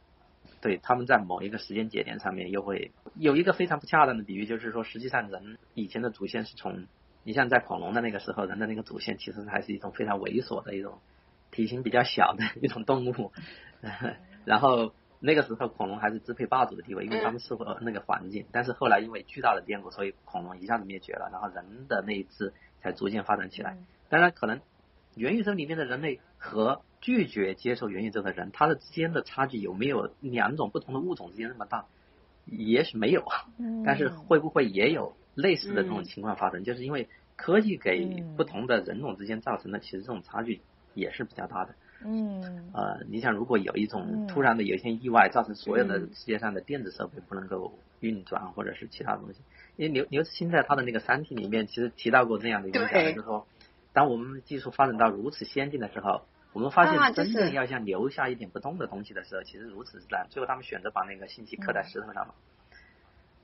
对，他们在某一个时间节点上面又会有一个非常不恰当的比喻，就是说，实际上人以前的祖先是从你像在恐龙的那个时候，人的那个祖先其实还是一种非常猥琐的一种体型比较小的一种动物，然后。那个时候恐龙还是支配霸主的地位，因为他们适合那个环境。但是后来因为巨大的变故，所以恐龙一下子灭绝了，然后人的那一支才逐渐发展起来。当然，可能元宇宙里面的人类和拒绝接受元宇宙的人，他的之间的差距有没有两种不同的物种之间那么大？也许没有，但是会不会也有类似的这种情况发生？就是因为科技给不同的人种之间造成的，其实这种差距也是比较大的。嗯，呃，你想，如果有一种突然的有一些意外，造成所有的世界上的电子设备不能够运转，或者是其他东西，因为刘刘慈欣在他的那个《三体》里面其实提到过这样的一个讲，就是说，当我们技术发展到如此先进的时候，我们发现真正要想留下一点不动的东西的时候，其实如此之难。最后他们选择把那个信息刻在石头上了。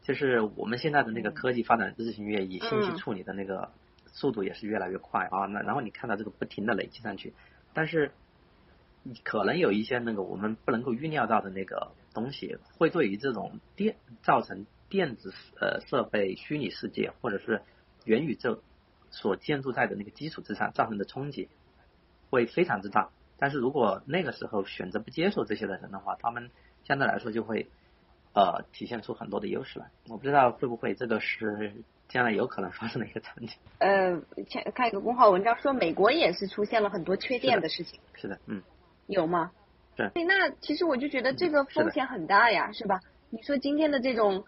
就是我们现在的那个科技发展日新月异，信息处理的那个速度也是越来越快啊。那然后你看到这个不停的累积上去，但是。可能有一些那个我们不能够预料到的那个东西，会对于这种电造成电子呃设备虚拟世界或者是元宇宙所建筑在的那个基础之上造成的冲击，会非常之大。但是如果那个时候选择不接受这些的人的话，他们相对来说就会呃体现出很多的优势来。我不知道会不会这个是将来有可能发生的一个场景。呃，前看一个公号文章说，美国也是出现了很多缺电的事情。是的，嗯。有吗？对，那其实我就觉得这个风险很大呀，是吧？你说今天的这种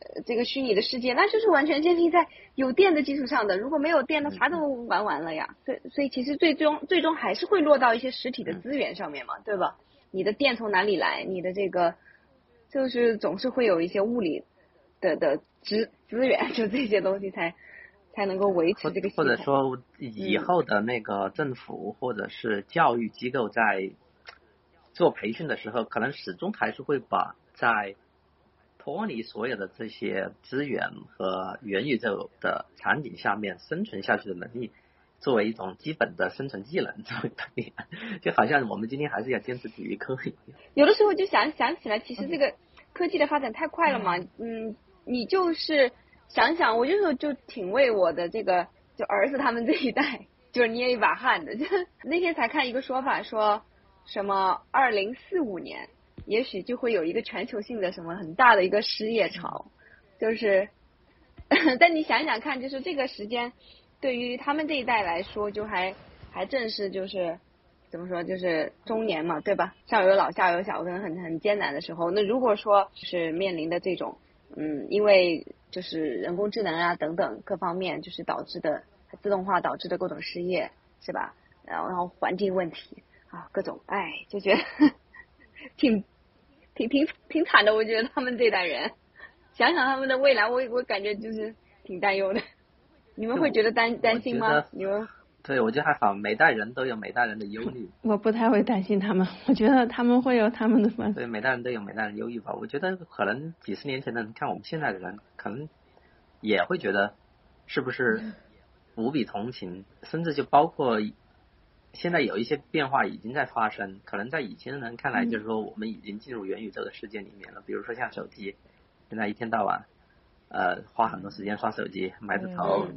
呃这个虚拟的世界，那就是完全建立在有电的基础上的，如果没有电，那啥都玩完了呀。所以，所以其实最终最终还是会落到一些实体的资源上面嘛，对吧？你的电从哪里来？你的这个就是总是会有一些物理的的资资源，就这些东西才才能够维持这个。或者说以后的那个政府或者是教育机构在。做培训的时候，可能始终还是会把在脱离所有的这些资源和元宇宙的场景下面生存下去的能力，作为一种基本的生存技能 作为锻炼，就好像我们今天还是要坚持体育课一样。有的时候就想想起来，其实这个科技的发展太快了嘛，嗯，你就是想想，我就是就挺为我的这个就儿子他们这一代就是捏一把汗的。就 那天才看一个说法说。什么？二零四五年，也许就会有一个全球性的什么很大的一个失业潮，就是 但你想想看，就是这个时间对于他们这一代来说，就还还正是就是怎么说，就是中年嘛，对吧？上有老下有小，可能很很艰难的时候。那如果说是面临的这种，嗯，因为就是人工智能啊等等各方面，就是导致的自动化导致的各种失业，是吧？然后然后环境问题啊，各种，哎，就觉得 挺挺挺挺惨的。我觉得他们这代人。想想他们的未来，我我感觉就是挺担忧的。你们会觉得担担心吗？你们？对，我觉得还好，每代人都有每代人的忧虑。我不太会担心他们，我觉得他们会有他们的烦恼。对，每代人都有每代人忧郁吧。我觉得可能几十年前的人看我们现在的人，可能也会觉得是不是无比同情，甚至就包括现在有一些变化已经在发生。可能在以前的人看来，就是说我们已经进入元宇宙的世界里面了。比如说像手机。现在一天到晚，呃，花很多时间刷手机，埋着头，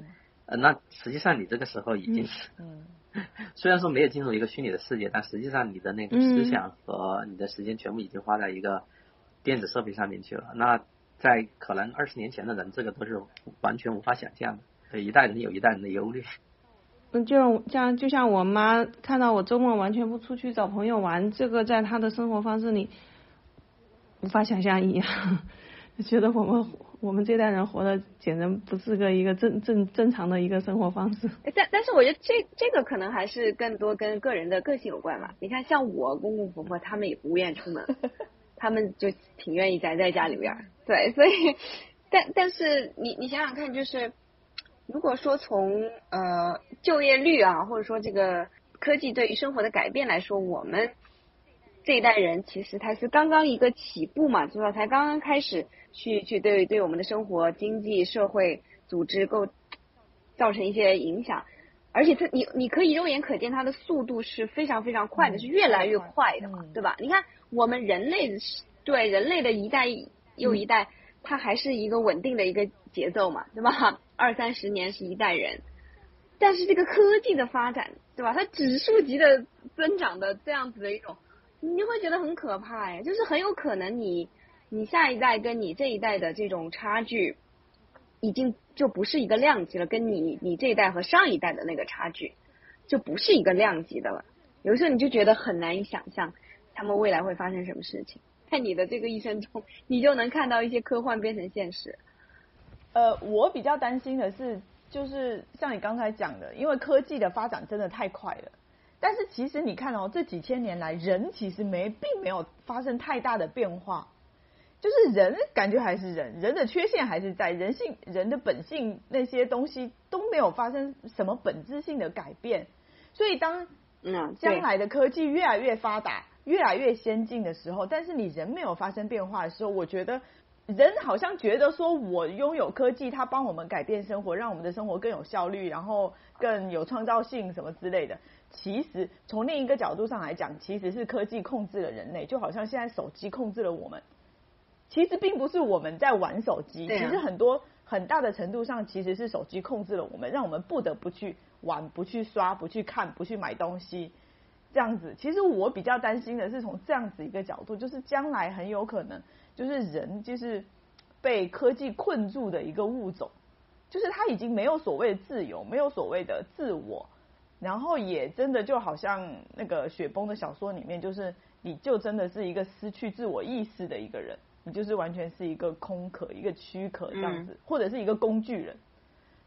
呃，那实际上你这个时候已经是，虽然说没有进入一个虚拟的世界，但实际上你的那个思想和你的时间全部已经花在一个电子设备上面去了。那在可能二十年前的人，这个都是完全无法想象的。一代人有一代人的忧虑。嗯，就像就像我妈看到我周末完全不出去找朋友玩，这个在她的生活方式里无法想象一样。觉得我们我们这代人活的简直不是个一个正正正常的一个生活方式。但但是我觉得这这个可能还是更多跟个人的个性有关吧。你看，像我公公婆婆他们也不愿出门，他们就挺愿意宅在家里边。对，所以 但但是你你想想看，就是如果说从呃就业率啊，或者说这个科技对于生活的改变来说，我们这一代人其实他是刚刚一个起步嘛，是吧？才刚刚开始。去去对对我们的生活、经济、社会组织构造成一些影响，而且它你你可以肉眼可见它的速度是非常非常快的，是越来越快的嘛，对吧？你看我们人类对人类的一代又一代，它还是一个稳定的一个节奏嘛，对吧？二三十年是一代人，但是这个科技的发展，对吧？它指数级的增长的这样子的一种，你就会觉得很可怕呀，就是很有可能你。你下一代跟你这一代的这种差距，已经就不是一个量级了。跟你你这一代和上一代的那个差距，就不是一个量级的了。有时候你就觉得很难以想象他们未来会发生什么事情。在你的这个一生中，你就能看到一些科幻变成现实。呃，我比较担心的是，就是像你刚才讲的，因为科技的发展真的太快了。但是其实你看哦，这几千年来，人其实没并没有发生太大的变化。就是人感觉还是人，人的缺陷还是在，人性人的本性那些东西都没有发生什么本质性的改变。所以当嗯将来的科技越来越发达、越来越先进的时候，但是你人没有发生变化的时候，我觉得人好像觉得说我拥有科技，它帮我们改变生活，让我们的生活更有效率，然后更有创造性什么之类的。其实从另一个角度上来讲，其实是科技控制了人类，就好像现在手机控制了我们。其实并不是我们在玩手机，其实很多很大的程度上其实是手机控制了我们，让我们不得不去玩、不去刷、不去看、不去买东西，这样子。其实我比较担心的是从这样子一个角度，就是将来很有可能就是人就是被科技困住的一个物种，就是他已经没有所谓的自由，没有所谓的自我，然后也真的就好像那个雪崩的小说里面，就是你就真的是一个失去自我意识的一个人。你就是完全是一个空壳，一个躯壳这样子，或者是一个工具人，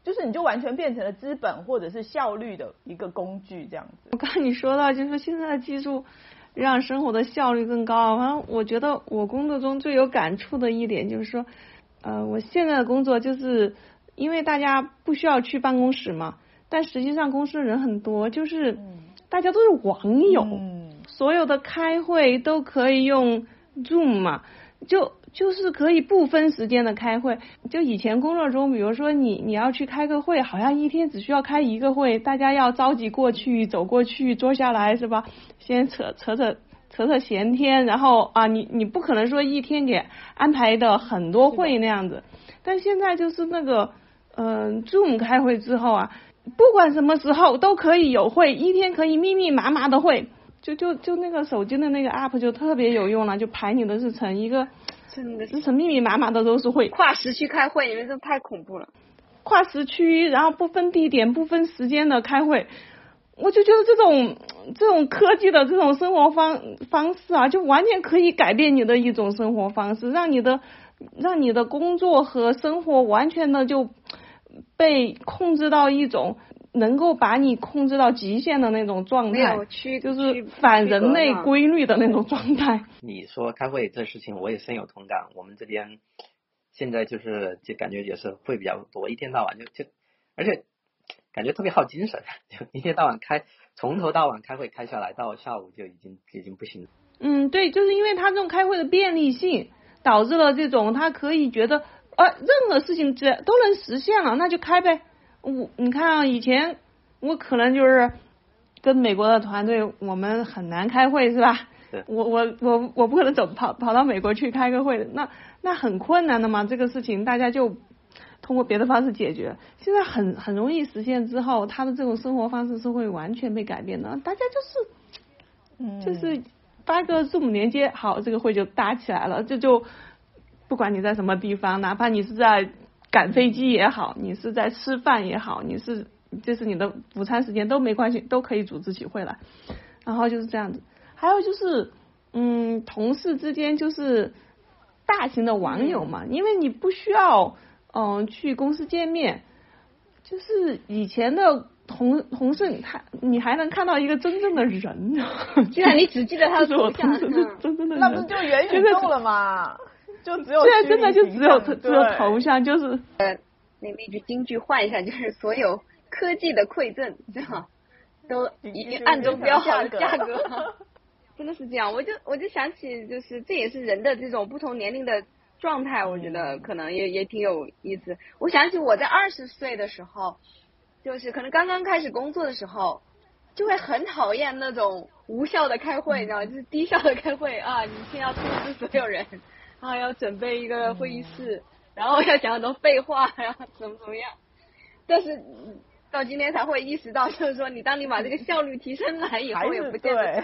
就是你就完全变成了资本或者是效率的一个工具这样子。我刚你说到，就是现在的技术让生活的效率更高。反正我觉得我工作中最有感触的一点就是说，呃，我现在的工作就是因为大家不需要去办公室嘛，但实际上公司人很多，就是大家都是网友，所有的开会都可以用 Zoom 嘛。就就是可以不分时间的开会，就以前工作中，比如说你你要去开个会，好像一天只需要开一个会，大家要着急过去走过去坐下来是吧？先扯扯扯扯扯闲天，然后啊你你不可能说一天给安排的很多会那样子，但现在就是那个嗯 Zoom 开会之后啊，不管什么时候都可以有会，一天可以密密麻麻的会。就就就那个手机的那个 app 就特别有用了，就排你的日程，一个真的日程密密麻麻的都是会，跨时区开会，你们这太恐怖了。跨时区，然后不分地点、不分时间的开会，我就觉得这种这种科技的这种生活方方式啊，就完全可以改变你的一种生活方式，让你的让你的工作和生活完全的就被控制到一种能够把你控制到极限的那种状态，就是反人类规律的那种状态。你说开会这事情，我也深有同感。我们这边。现在就是就感觉也是会比较多，一天到晚就就，而且感觉特别耗精神，就一天到晚开，从头到晚开会开下来，到下午就已经已经不行了。嗯，对，就是因为他这种开会的便利性，导致了这种他可以觉得呃任何事情只都能实现了，那就开呗。我你看啊，以前我可能就是跟美国的团队，我们很难开会是吧？我我我我不可能走跑跑到美国去开个会，那那很困难的嘛。这个事情大家就通过别的方式解决。现在很很容易实现之后，他的这种生活方式是会完全被改变的。大家就是 就是发个字母连接，好，这个会就搭起来了。这就不管你在什么地方，哪怕你是在赶飞机也好，你是在吃饭也好，你是这是你的午餐时间都没关系，都可以组织起会来。然后就是这样子。还有就是，嗯，同事之间就是大型的网友嘛，因为你不需要嗯去公司见面，就是以前的同同事，他你还能看到一个真正的人，居然你只记得他是我同事，真正的人，那不就元宇宙了吗？就只有现在真的就只有只有头像，就是呃，那那句京剧换一下，就是所有科技的馈赠，对吧？都已经暗中标好了价格。真的是这样，我就我就想起，就是这也是人的这种不同年龄的状态，我觉得可能也也挺有意思。我想起我在二十岁的时候，就是可能刚刚开始工作的时候，就会很讨厌那种无效的开会，你知道吗？就是低效的开会啊，你先要通知所有人，啊，要准备一个会议室，然后要讲很多废话，然后怎么怎么样。但是到今天才会意识到，就是说你当你把这个效率提升来以后，也不见得。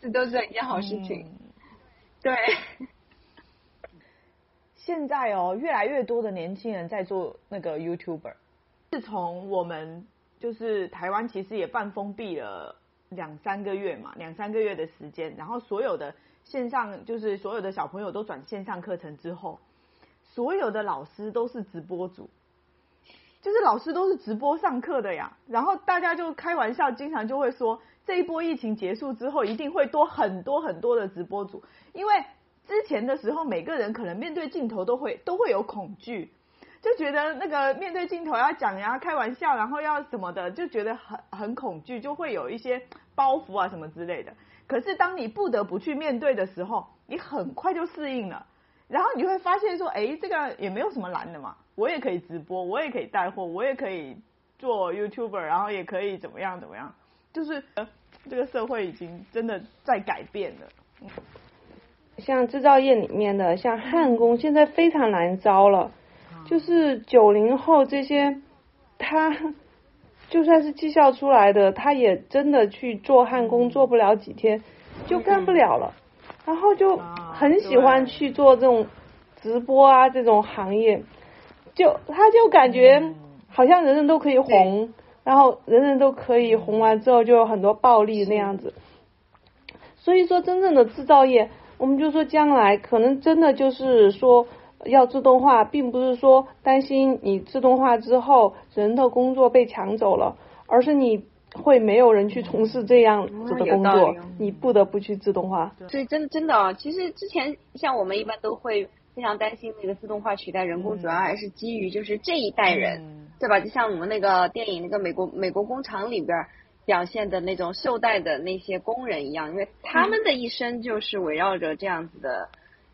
这都是一件好事情，对。现在哦，越来越多的年轻人在做那个 YouTuber。自从我们就是台湾，其实也半封闭了两三个月嘛，两三个月的时间。然后所有的线上，就是所有的小朋友都转线上课程之后，所有的老师都是直播主，就是老师都是直播上课的呀。然后大家就开玩笑，经常就会说。这一波疫情结束之后，一定会多很多很多的直播主，因为之前的时候，每个人可能面对镜头都会都会有恐惧，就觉得那个面对镜头要讲呀、开玩笑，然后要什么的，就觉得很很恐惧，就会有一些包袱啊什么之类的。可是当你不得不去面对的时候，你很快就适应了，然后你会发现说，哎，这个也没有什么难的嘛，我也可以直播，我也可以带货，我也可以做 YouTuber，然后也可以怎么样怎么样。就是这个社会已经真的在改变了。像制造业里面的，像焊工，现在非常难招了。就是九零后这些，他就算是技校出来的，他也真的去做焊工，做不了几天就干不了了。然后就很喜欢去做这种直播啊这种行业，就他就感觉好像人人都可以红。然后人人都可以红完之后就有很多暴利那样子，所以说真正的制造业，我们就说将来可能真的就是说要自动化，并不是说担心你自动化之后人的工作被抢走了，而是你会没有人去从事这样子的工作，你不得不去自动化。所以真真的啊，其实之前像我们一般都会非常担心那个自动化取代人工，主要还是基于就是这一代人。对吧？就像我们那个电影那个美国美国工厂里边表现的那种受带的那些工人一样，因为他们的一生就是围绕着这样子的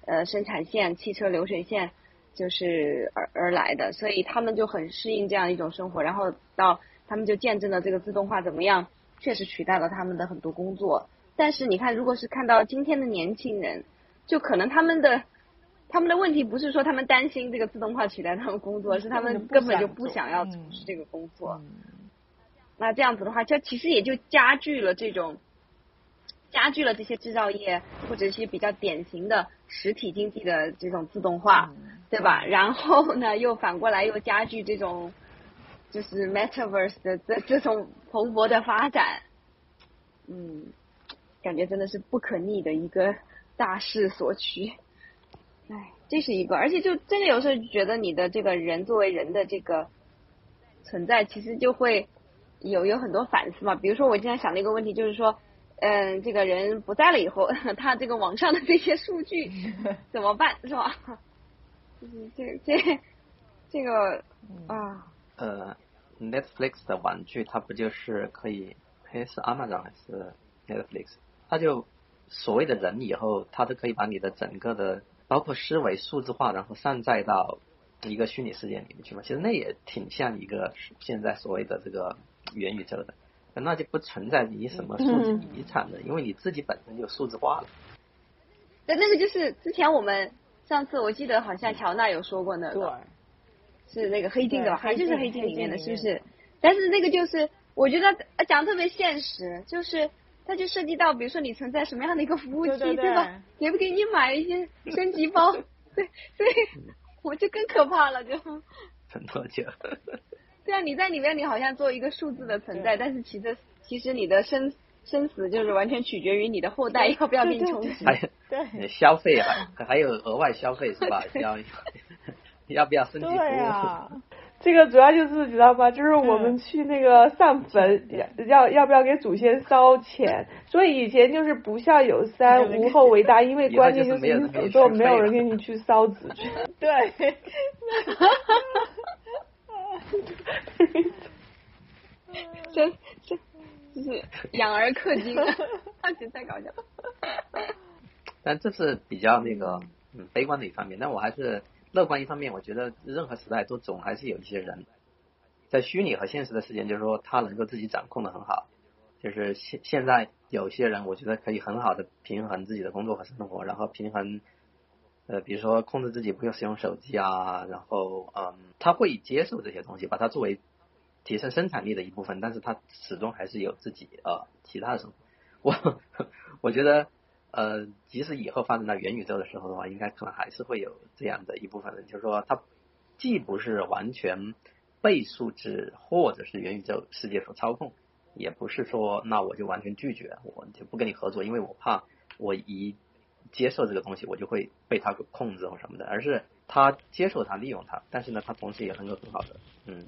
呃生产线、汽车流水线就是而而来的，所以他们就很适应这样一种生活。然后到他们就见证了这个自动化怎么样，确实取代了他们的很多工作。但是你看，如果是看到今天的年轻人，就可能他们的。他们的问题不是说他们担心这个自动化取代他们工作，是他们根本就不想要从事这个工作。那这样子的话，就其实也就加剧了这种加剧了这些制造业或者一些比较典型的实体经济的这种自动化，对吧？然后呢，又反过来又加剧这种就是 metaverse 的这这种蓬勃的发展，嗯，感觉真的是不可逆的一个大势所趋。哎，这是一个，而且就真的有时候觉得你的这个人作为人的这个存在，其实就会有有很多反思嘛。比如说，我经常想的一个问题就是说，嗯，这个人不在了以后，他这个网上的这些数据 怎么办，是吧？就是这这这个啊。呃，Netflix 的玩具，它不就是可以？哎，是 Amazon 还是 Netflix？它就所谓的人以后，它都可以把你的整个的。包括思维数字化，然后上载到一个虚拟世界里面去嘛？其实那也挺像一个现在所谓的这个元宇宙的，那就不存在你什么数字遗产的，因为你自己本身就数字化了。对，那个就是之前我们上次我记得好像乔娜有说过那个，是那个黑镜的吧？还就是黑镜里面的，是不是？但是那个就是我觉得讲特别现实，就是。它就涉及到，比如说你存在什么样的一个服务器，对吧？给不给你买一些升级包？对，所以我就更可怕了，就。很多久。对啊，你在里面，你好像做一个数字的存在，但是其实其实你的生生死就是完全取决于你的后代要不要给你充值。对。消费还还有额外消费是吧？要要不要升级服务？这个主要就是知道吧，就是我们去那个上坟，要要不要给祖先烧钱？所以以前就是不孝有三，无后为大，因为关键就是你死后没有人给你去烧纸去。对。哈哈哈哈哈！这这就是养儿氪金，太搞笑。但这是比较那个嗯悲观的一方面，但我还是。乐观一方面，我觉得任何时代都总还是有一些人，在虚拟和现实的世界，就是说他能够自己掌控的很好。就是现现在有些人，我觉得可以很好的平衡自己的工作和生活，然后平衡呃，比如说控制自己不用使用手机啊，然后嗯，他会接受这些东西，把它作为提升生产力的一部分，但是他始终还是有自己呃其他的生活。我 我觉得。呃，即使以后发展到元宇宙的时候的话，应该可能还是会有这样的一部分人，就是说，他既不是完全被数字或者是元宇宙世界所操控，也不是说那我就完全拒绝，我就不跟你合作，因为我怕我一接受这个东西，我就会被他控制或什么的，而是他接受它，利用它，但是呢，他同时也能够很好的嗯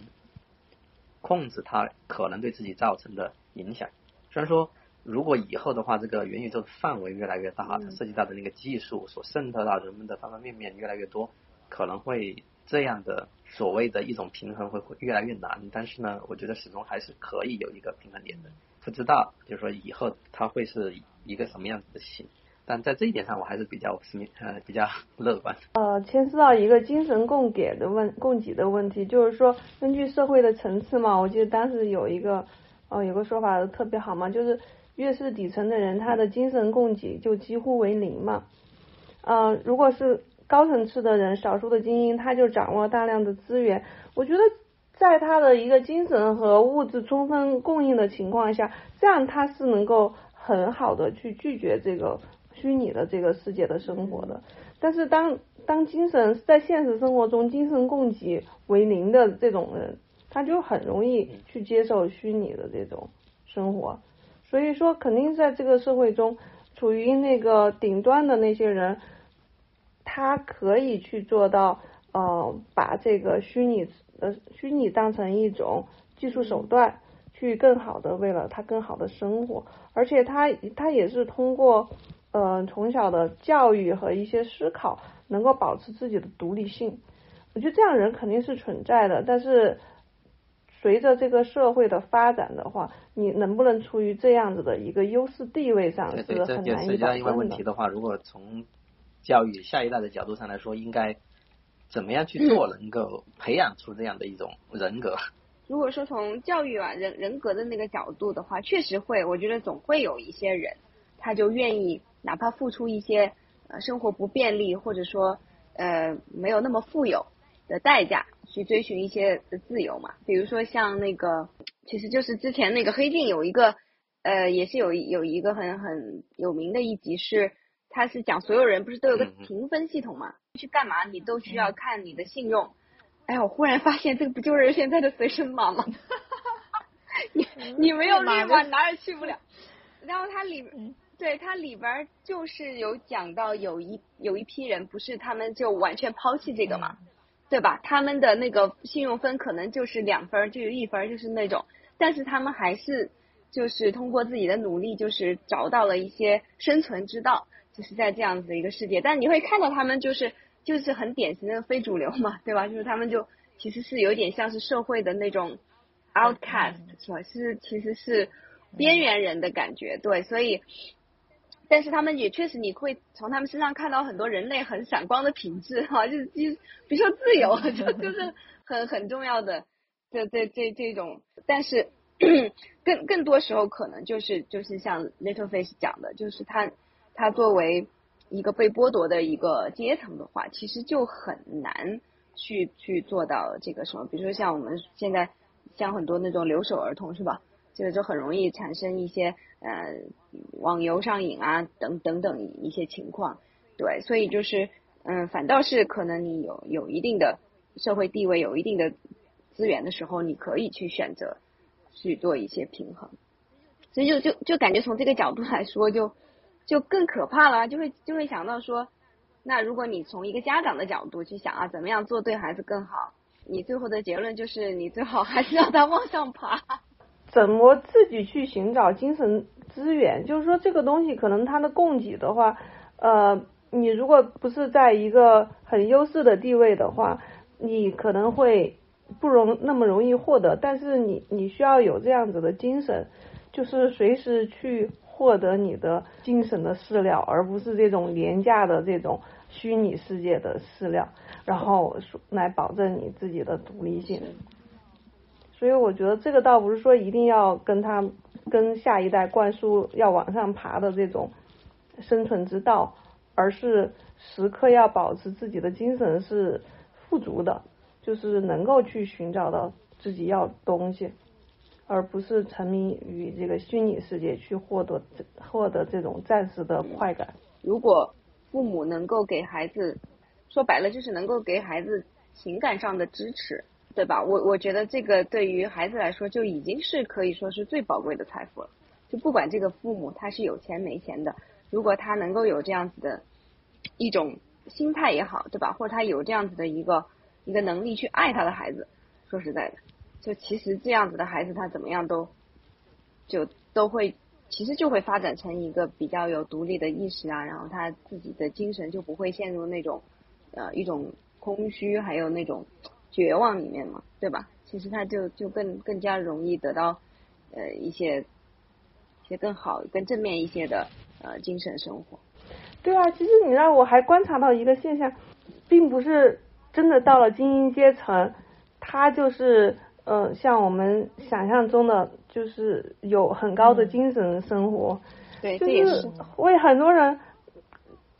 控制他可能对自己造成的影响，虽然说。如果以后的话，这个元宇宙的范围越来越大，它涉及到的那个技术所渗透到人们的方方面面越来越多，可能会这样的所谓的一种平衡会会越来越难。但是呢，我觉得始终还是可以有一个平衡点的。不知道就是说以后它会是一个什么样子的形，但在这一点上我还是比较呃比较 乐观。呃，牵涉到一个精神供给的问供给的问题，就是说根据社会的层次嘛，我记得当时有一个呃有个说法特别好嘛，就是。越是底层的人，他的精神供给就几乎为零嘛。嗯，如果是高层次的人，少数的精英，他就掌握大量的资源。我觉得，在他的一个精神和物质充分供应的情况下，这样他是能够很好的去拒绝这个虚拟的这个世界的生活的。但是，当当精神在现实生活中精神供给为零的这种人，他就很容易去接受虚拟的这种生活。所以说，肯定在这个社会中，处于那个顶端的那些人，他可以去做到，呃，把这个虚拟呃虚拟当成一种技术手段，去更好的为了他更好的生活，而且他他也是通过，呃，从小的教育和一些思考，能够保持自己的独立性。我觉得这样人肯定是存在的，但是。随着这个社会的发展的话，你能不能处于这样子的一个优势地位上是很难以保证的。问题的话，如果从教育下一代的角度上来说，应该怎么样去做，能够培养出这样的一种人格？如果说从教育啊人人格的那个角度的话，确实会，我觉得总会有一些人，他就愿意哪怕付出一些呃生活不便利，或者说呃没有那么富有的代价。去追寻一些自由嘛，比如说像那个，其实就是之前那个黑镜有一个呃，也是有有一个很很有名的一集是，他是讲所有人不是都有个评分系统嘛？去干嘛你都需要看你的信用。哎，我忽然发现这个不就是现在的随身码吗？你你没有绿码哪也去不了。然后它里对它里边就是有讲到有一有一批人不是他们就完全抛弃这个嘛，对吧？他们的那个信用分可能就是两分，就有一分，就是那种，但是他们还是就是通过自己的努力，就是找到了一些生存之道，就是在这样子的一个世界。但你会看到他们就是就是很典型的非主流嘛，对吧？就是他们就其实是有点像是社会的那种 outcast，是吧？是其实是。边缘人的感觉，对，所以，但是他们也确实，你会从他们身上看到很多人类很闪光的品质，哈，就是就比如说自由，就就是很很重要的，这这这这种，但是更更多时候可能就是就是像 Little Fish 讲的，就是他他作为一个被剥夺的一个阶层的话，其实就很难去去做到这个什么，比如说像我们现在像很多那种留守儿童，是吧？这个就很容易产生一些呃网游上瘾啊等等等一些情况，对，所以就是嗯，反倒是可能你有有一定的社会地位、有一定的资源的时候，你可以去选择去做一些平衡，所以就就就感觉从这个角度来说，就就更可怕了，就会就会想到说，那如果你从一个家长的角度去想啊，怎么样做对孩子更好，你最后的结论就是你最好还是让他往上爬。怎么自己去寻找精神资源？就是说，这个东西可能它的供给的话，呃，你如果不是在一个很优势的地位的话，你可能会不容那么容易获得。但是你你需要有这样子的精神，就是随时去获得你的精神的饲料，而不是这种廉价的这种虚拟世界的饲料，然后来保证你自己的独立性。所以我觉得这个倒不是说一定要跟他跟下一代灌输要往上爬的这种生存之道，而是时刻要保持自己的精神是富足的，就是能够去寻找到自己要东西，而不是沉迷于这个虚拟世界去获得获得这种暂时的快感。如果父母能够给孩子，说白了就是能够给孩子情感上的支持。对吧？我我觉得这个对于孩子来说就已经是可以说是最宝贵的财富了。就不管这个父母他是有钱没钱的，如果他能够有这样子的一种心态也好，对吧？或者他有这样子的一个一个能力去爱他的孩子，说实在的，就其实这样子的孩子他怎么样都就都会，其实就会发展成一个比较有独立的意识啊，然后他自己的精神就不会陷入那种呃一种空虚，还有那种。绝望里面嘛，对吧？其实他就就更更加容易得到呃一些一些更好、更正面一些的呃精神生活。对啊，其实你让我还观察到一个现象，并不是真的到了精英阶层，他就是呃像我们想象中的，就是有很高的精神生活。对，就是为很多人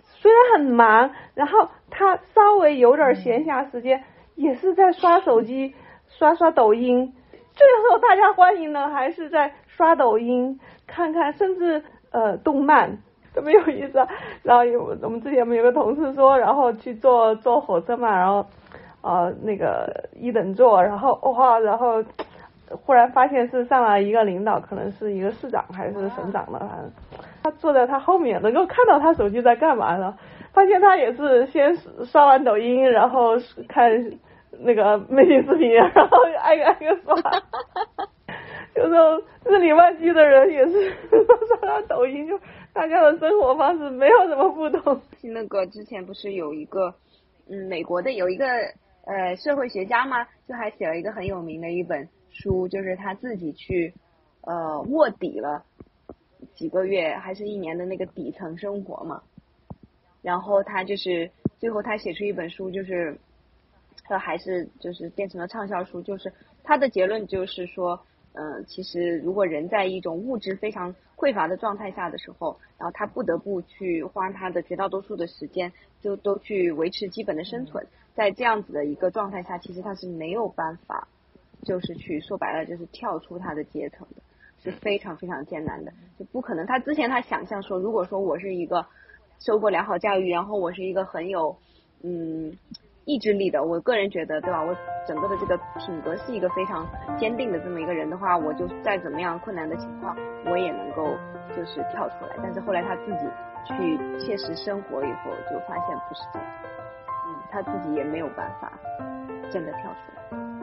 虽然很忙，然后他稍微有点闲暇时间。也是在刷手机，刷刷抖音，最受大家欢迎的还是在刷抖音，看看甚至呃动漫，特别有意思。然后有我们之前我们有个同事说，然后去坐坐火车嘛，然后呃那个一等座，然后哇，然后忽然发现是上来一个领导，可能是一个市长还是省长的，反正他坐在他后面，能够看到他手机在干嘛呢？发现他也是先刷完抖音，然后看那个微信视频，然后挨个挨个刷。有时候日理万机的人也是刷刷抖音，就大家的生活方式没有什么不同。那个之前不是有一个嗯美国的有一个呃社会学家吗？就还写了一个很有名的一本书，就是他自己去呃卧底了几个月还是一年的那个底层生活嘛。然后他就是最后他写出一本书，就是他还是就是变成了畅销书。就是他的结论就是说，嗯，其实如果人在一种物质非常匮乏的状态下的时候，然后他不得不去花他的绝大多数的时间，就都去维持基本的生存。在这样子的一个状态下，其实他是没有办法，就是去说白了就是跳出他的阶层的。是非常非常艰难的，就不可能。他之前他想象说，如果说我是一个受过良好教育，然后我是一个很有嗯意志力的，我个人觉得对吧？我整个的这个品格是一个非常坚定的这么一个人的话，我就再怎么样困难的情况，我也能够就是跳出来。但是后来他自己去切实生活以后，就发现不是这样，嗯，他自己也没有办法真的跳出来。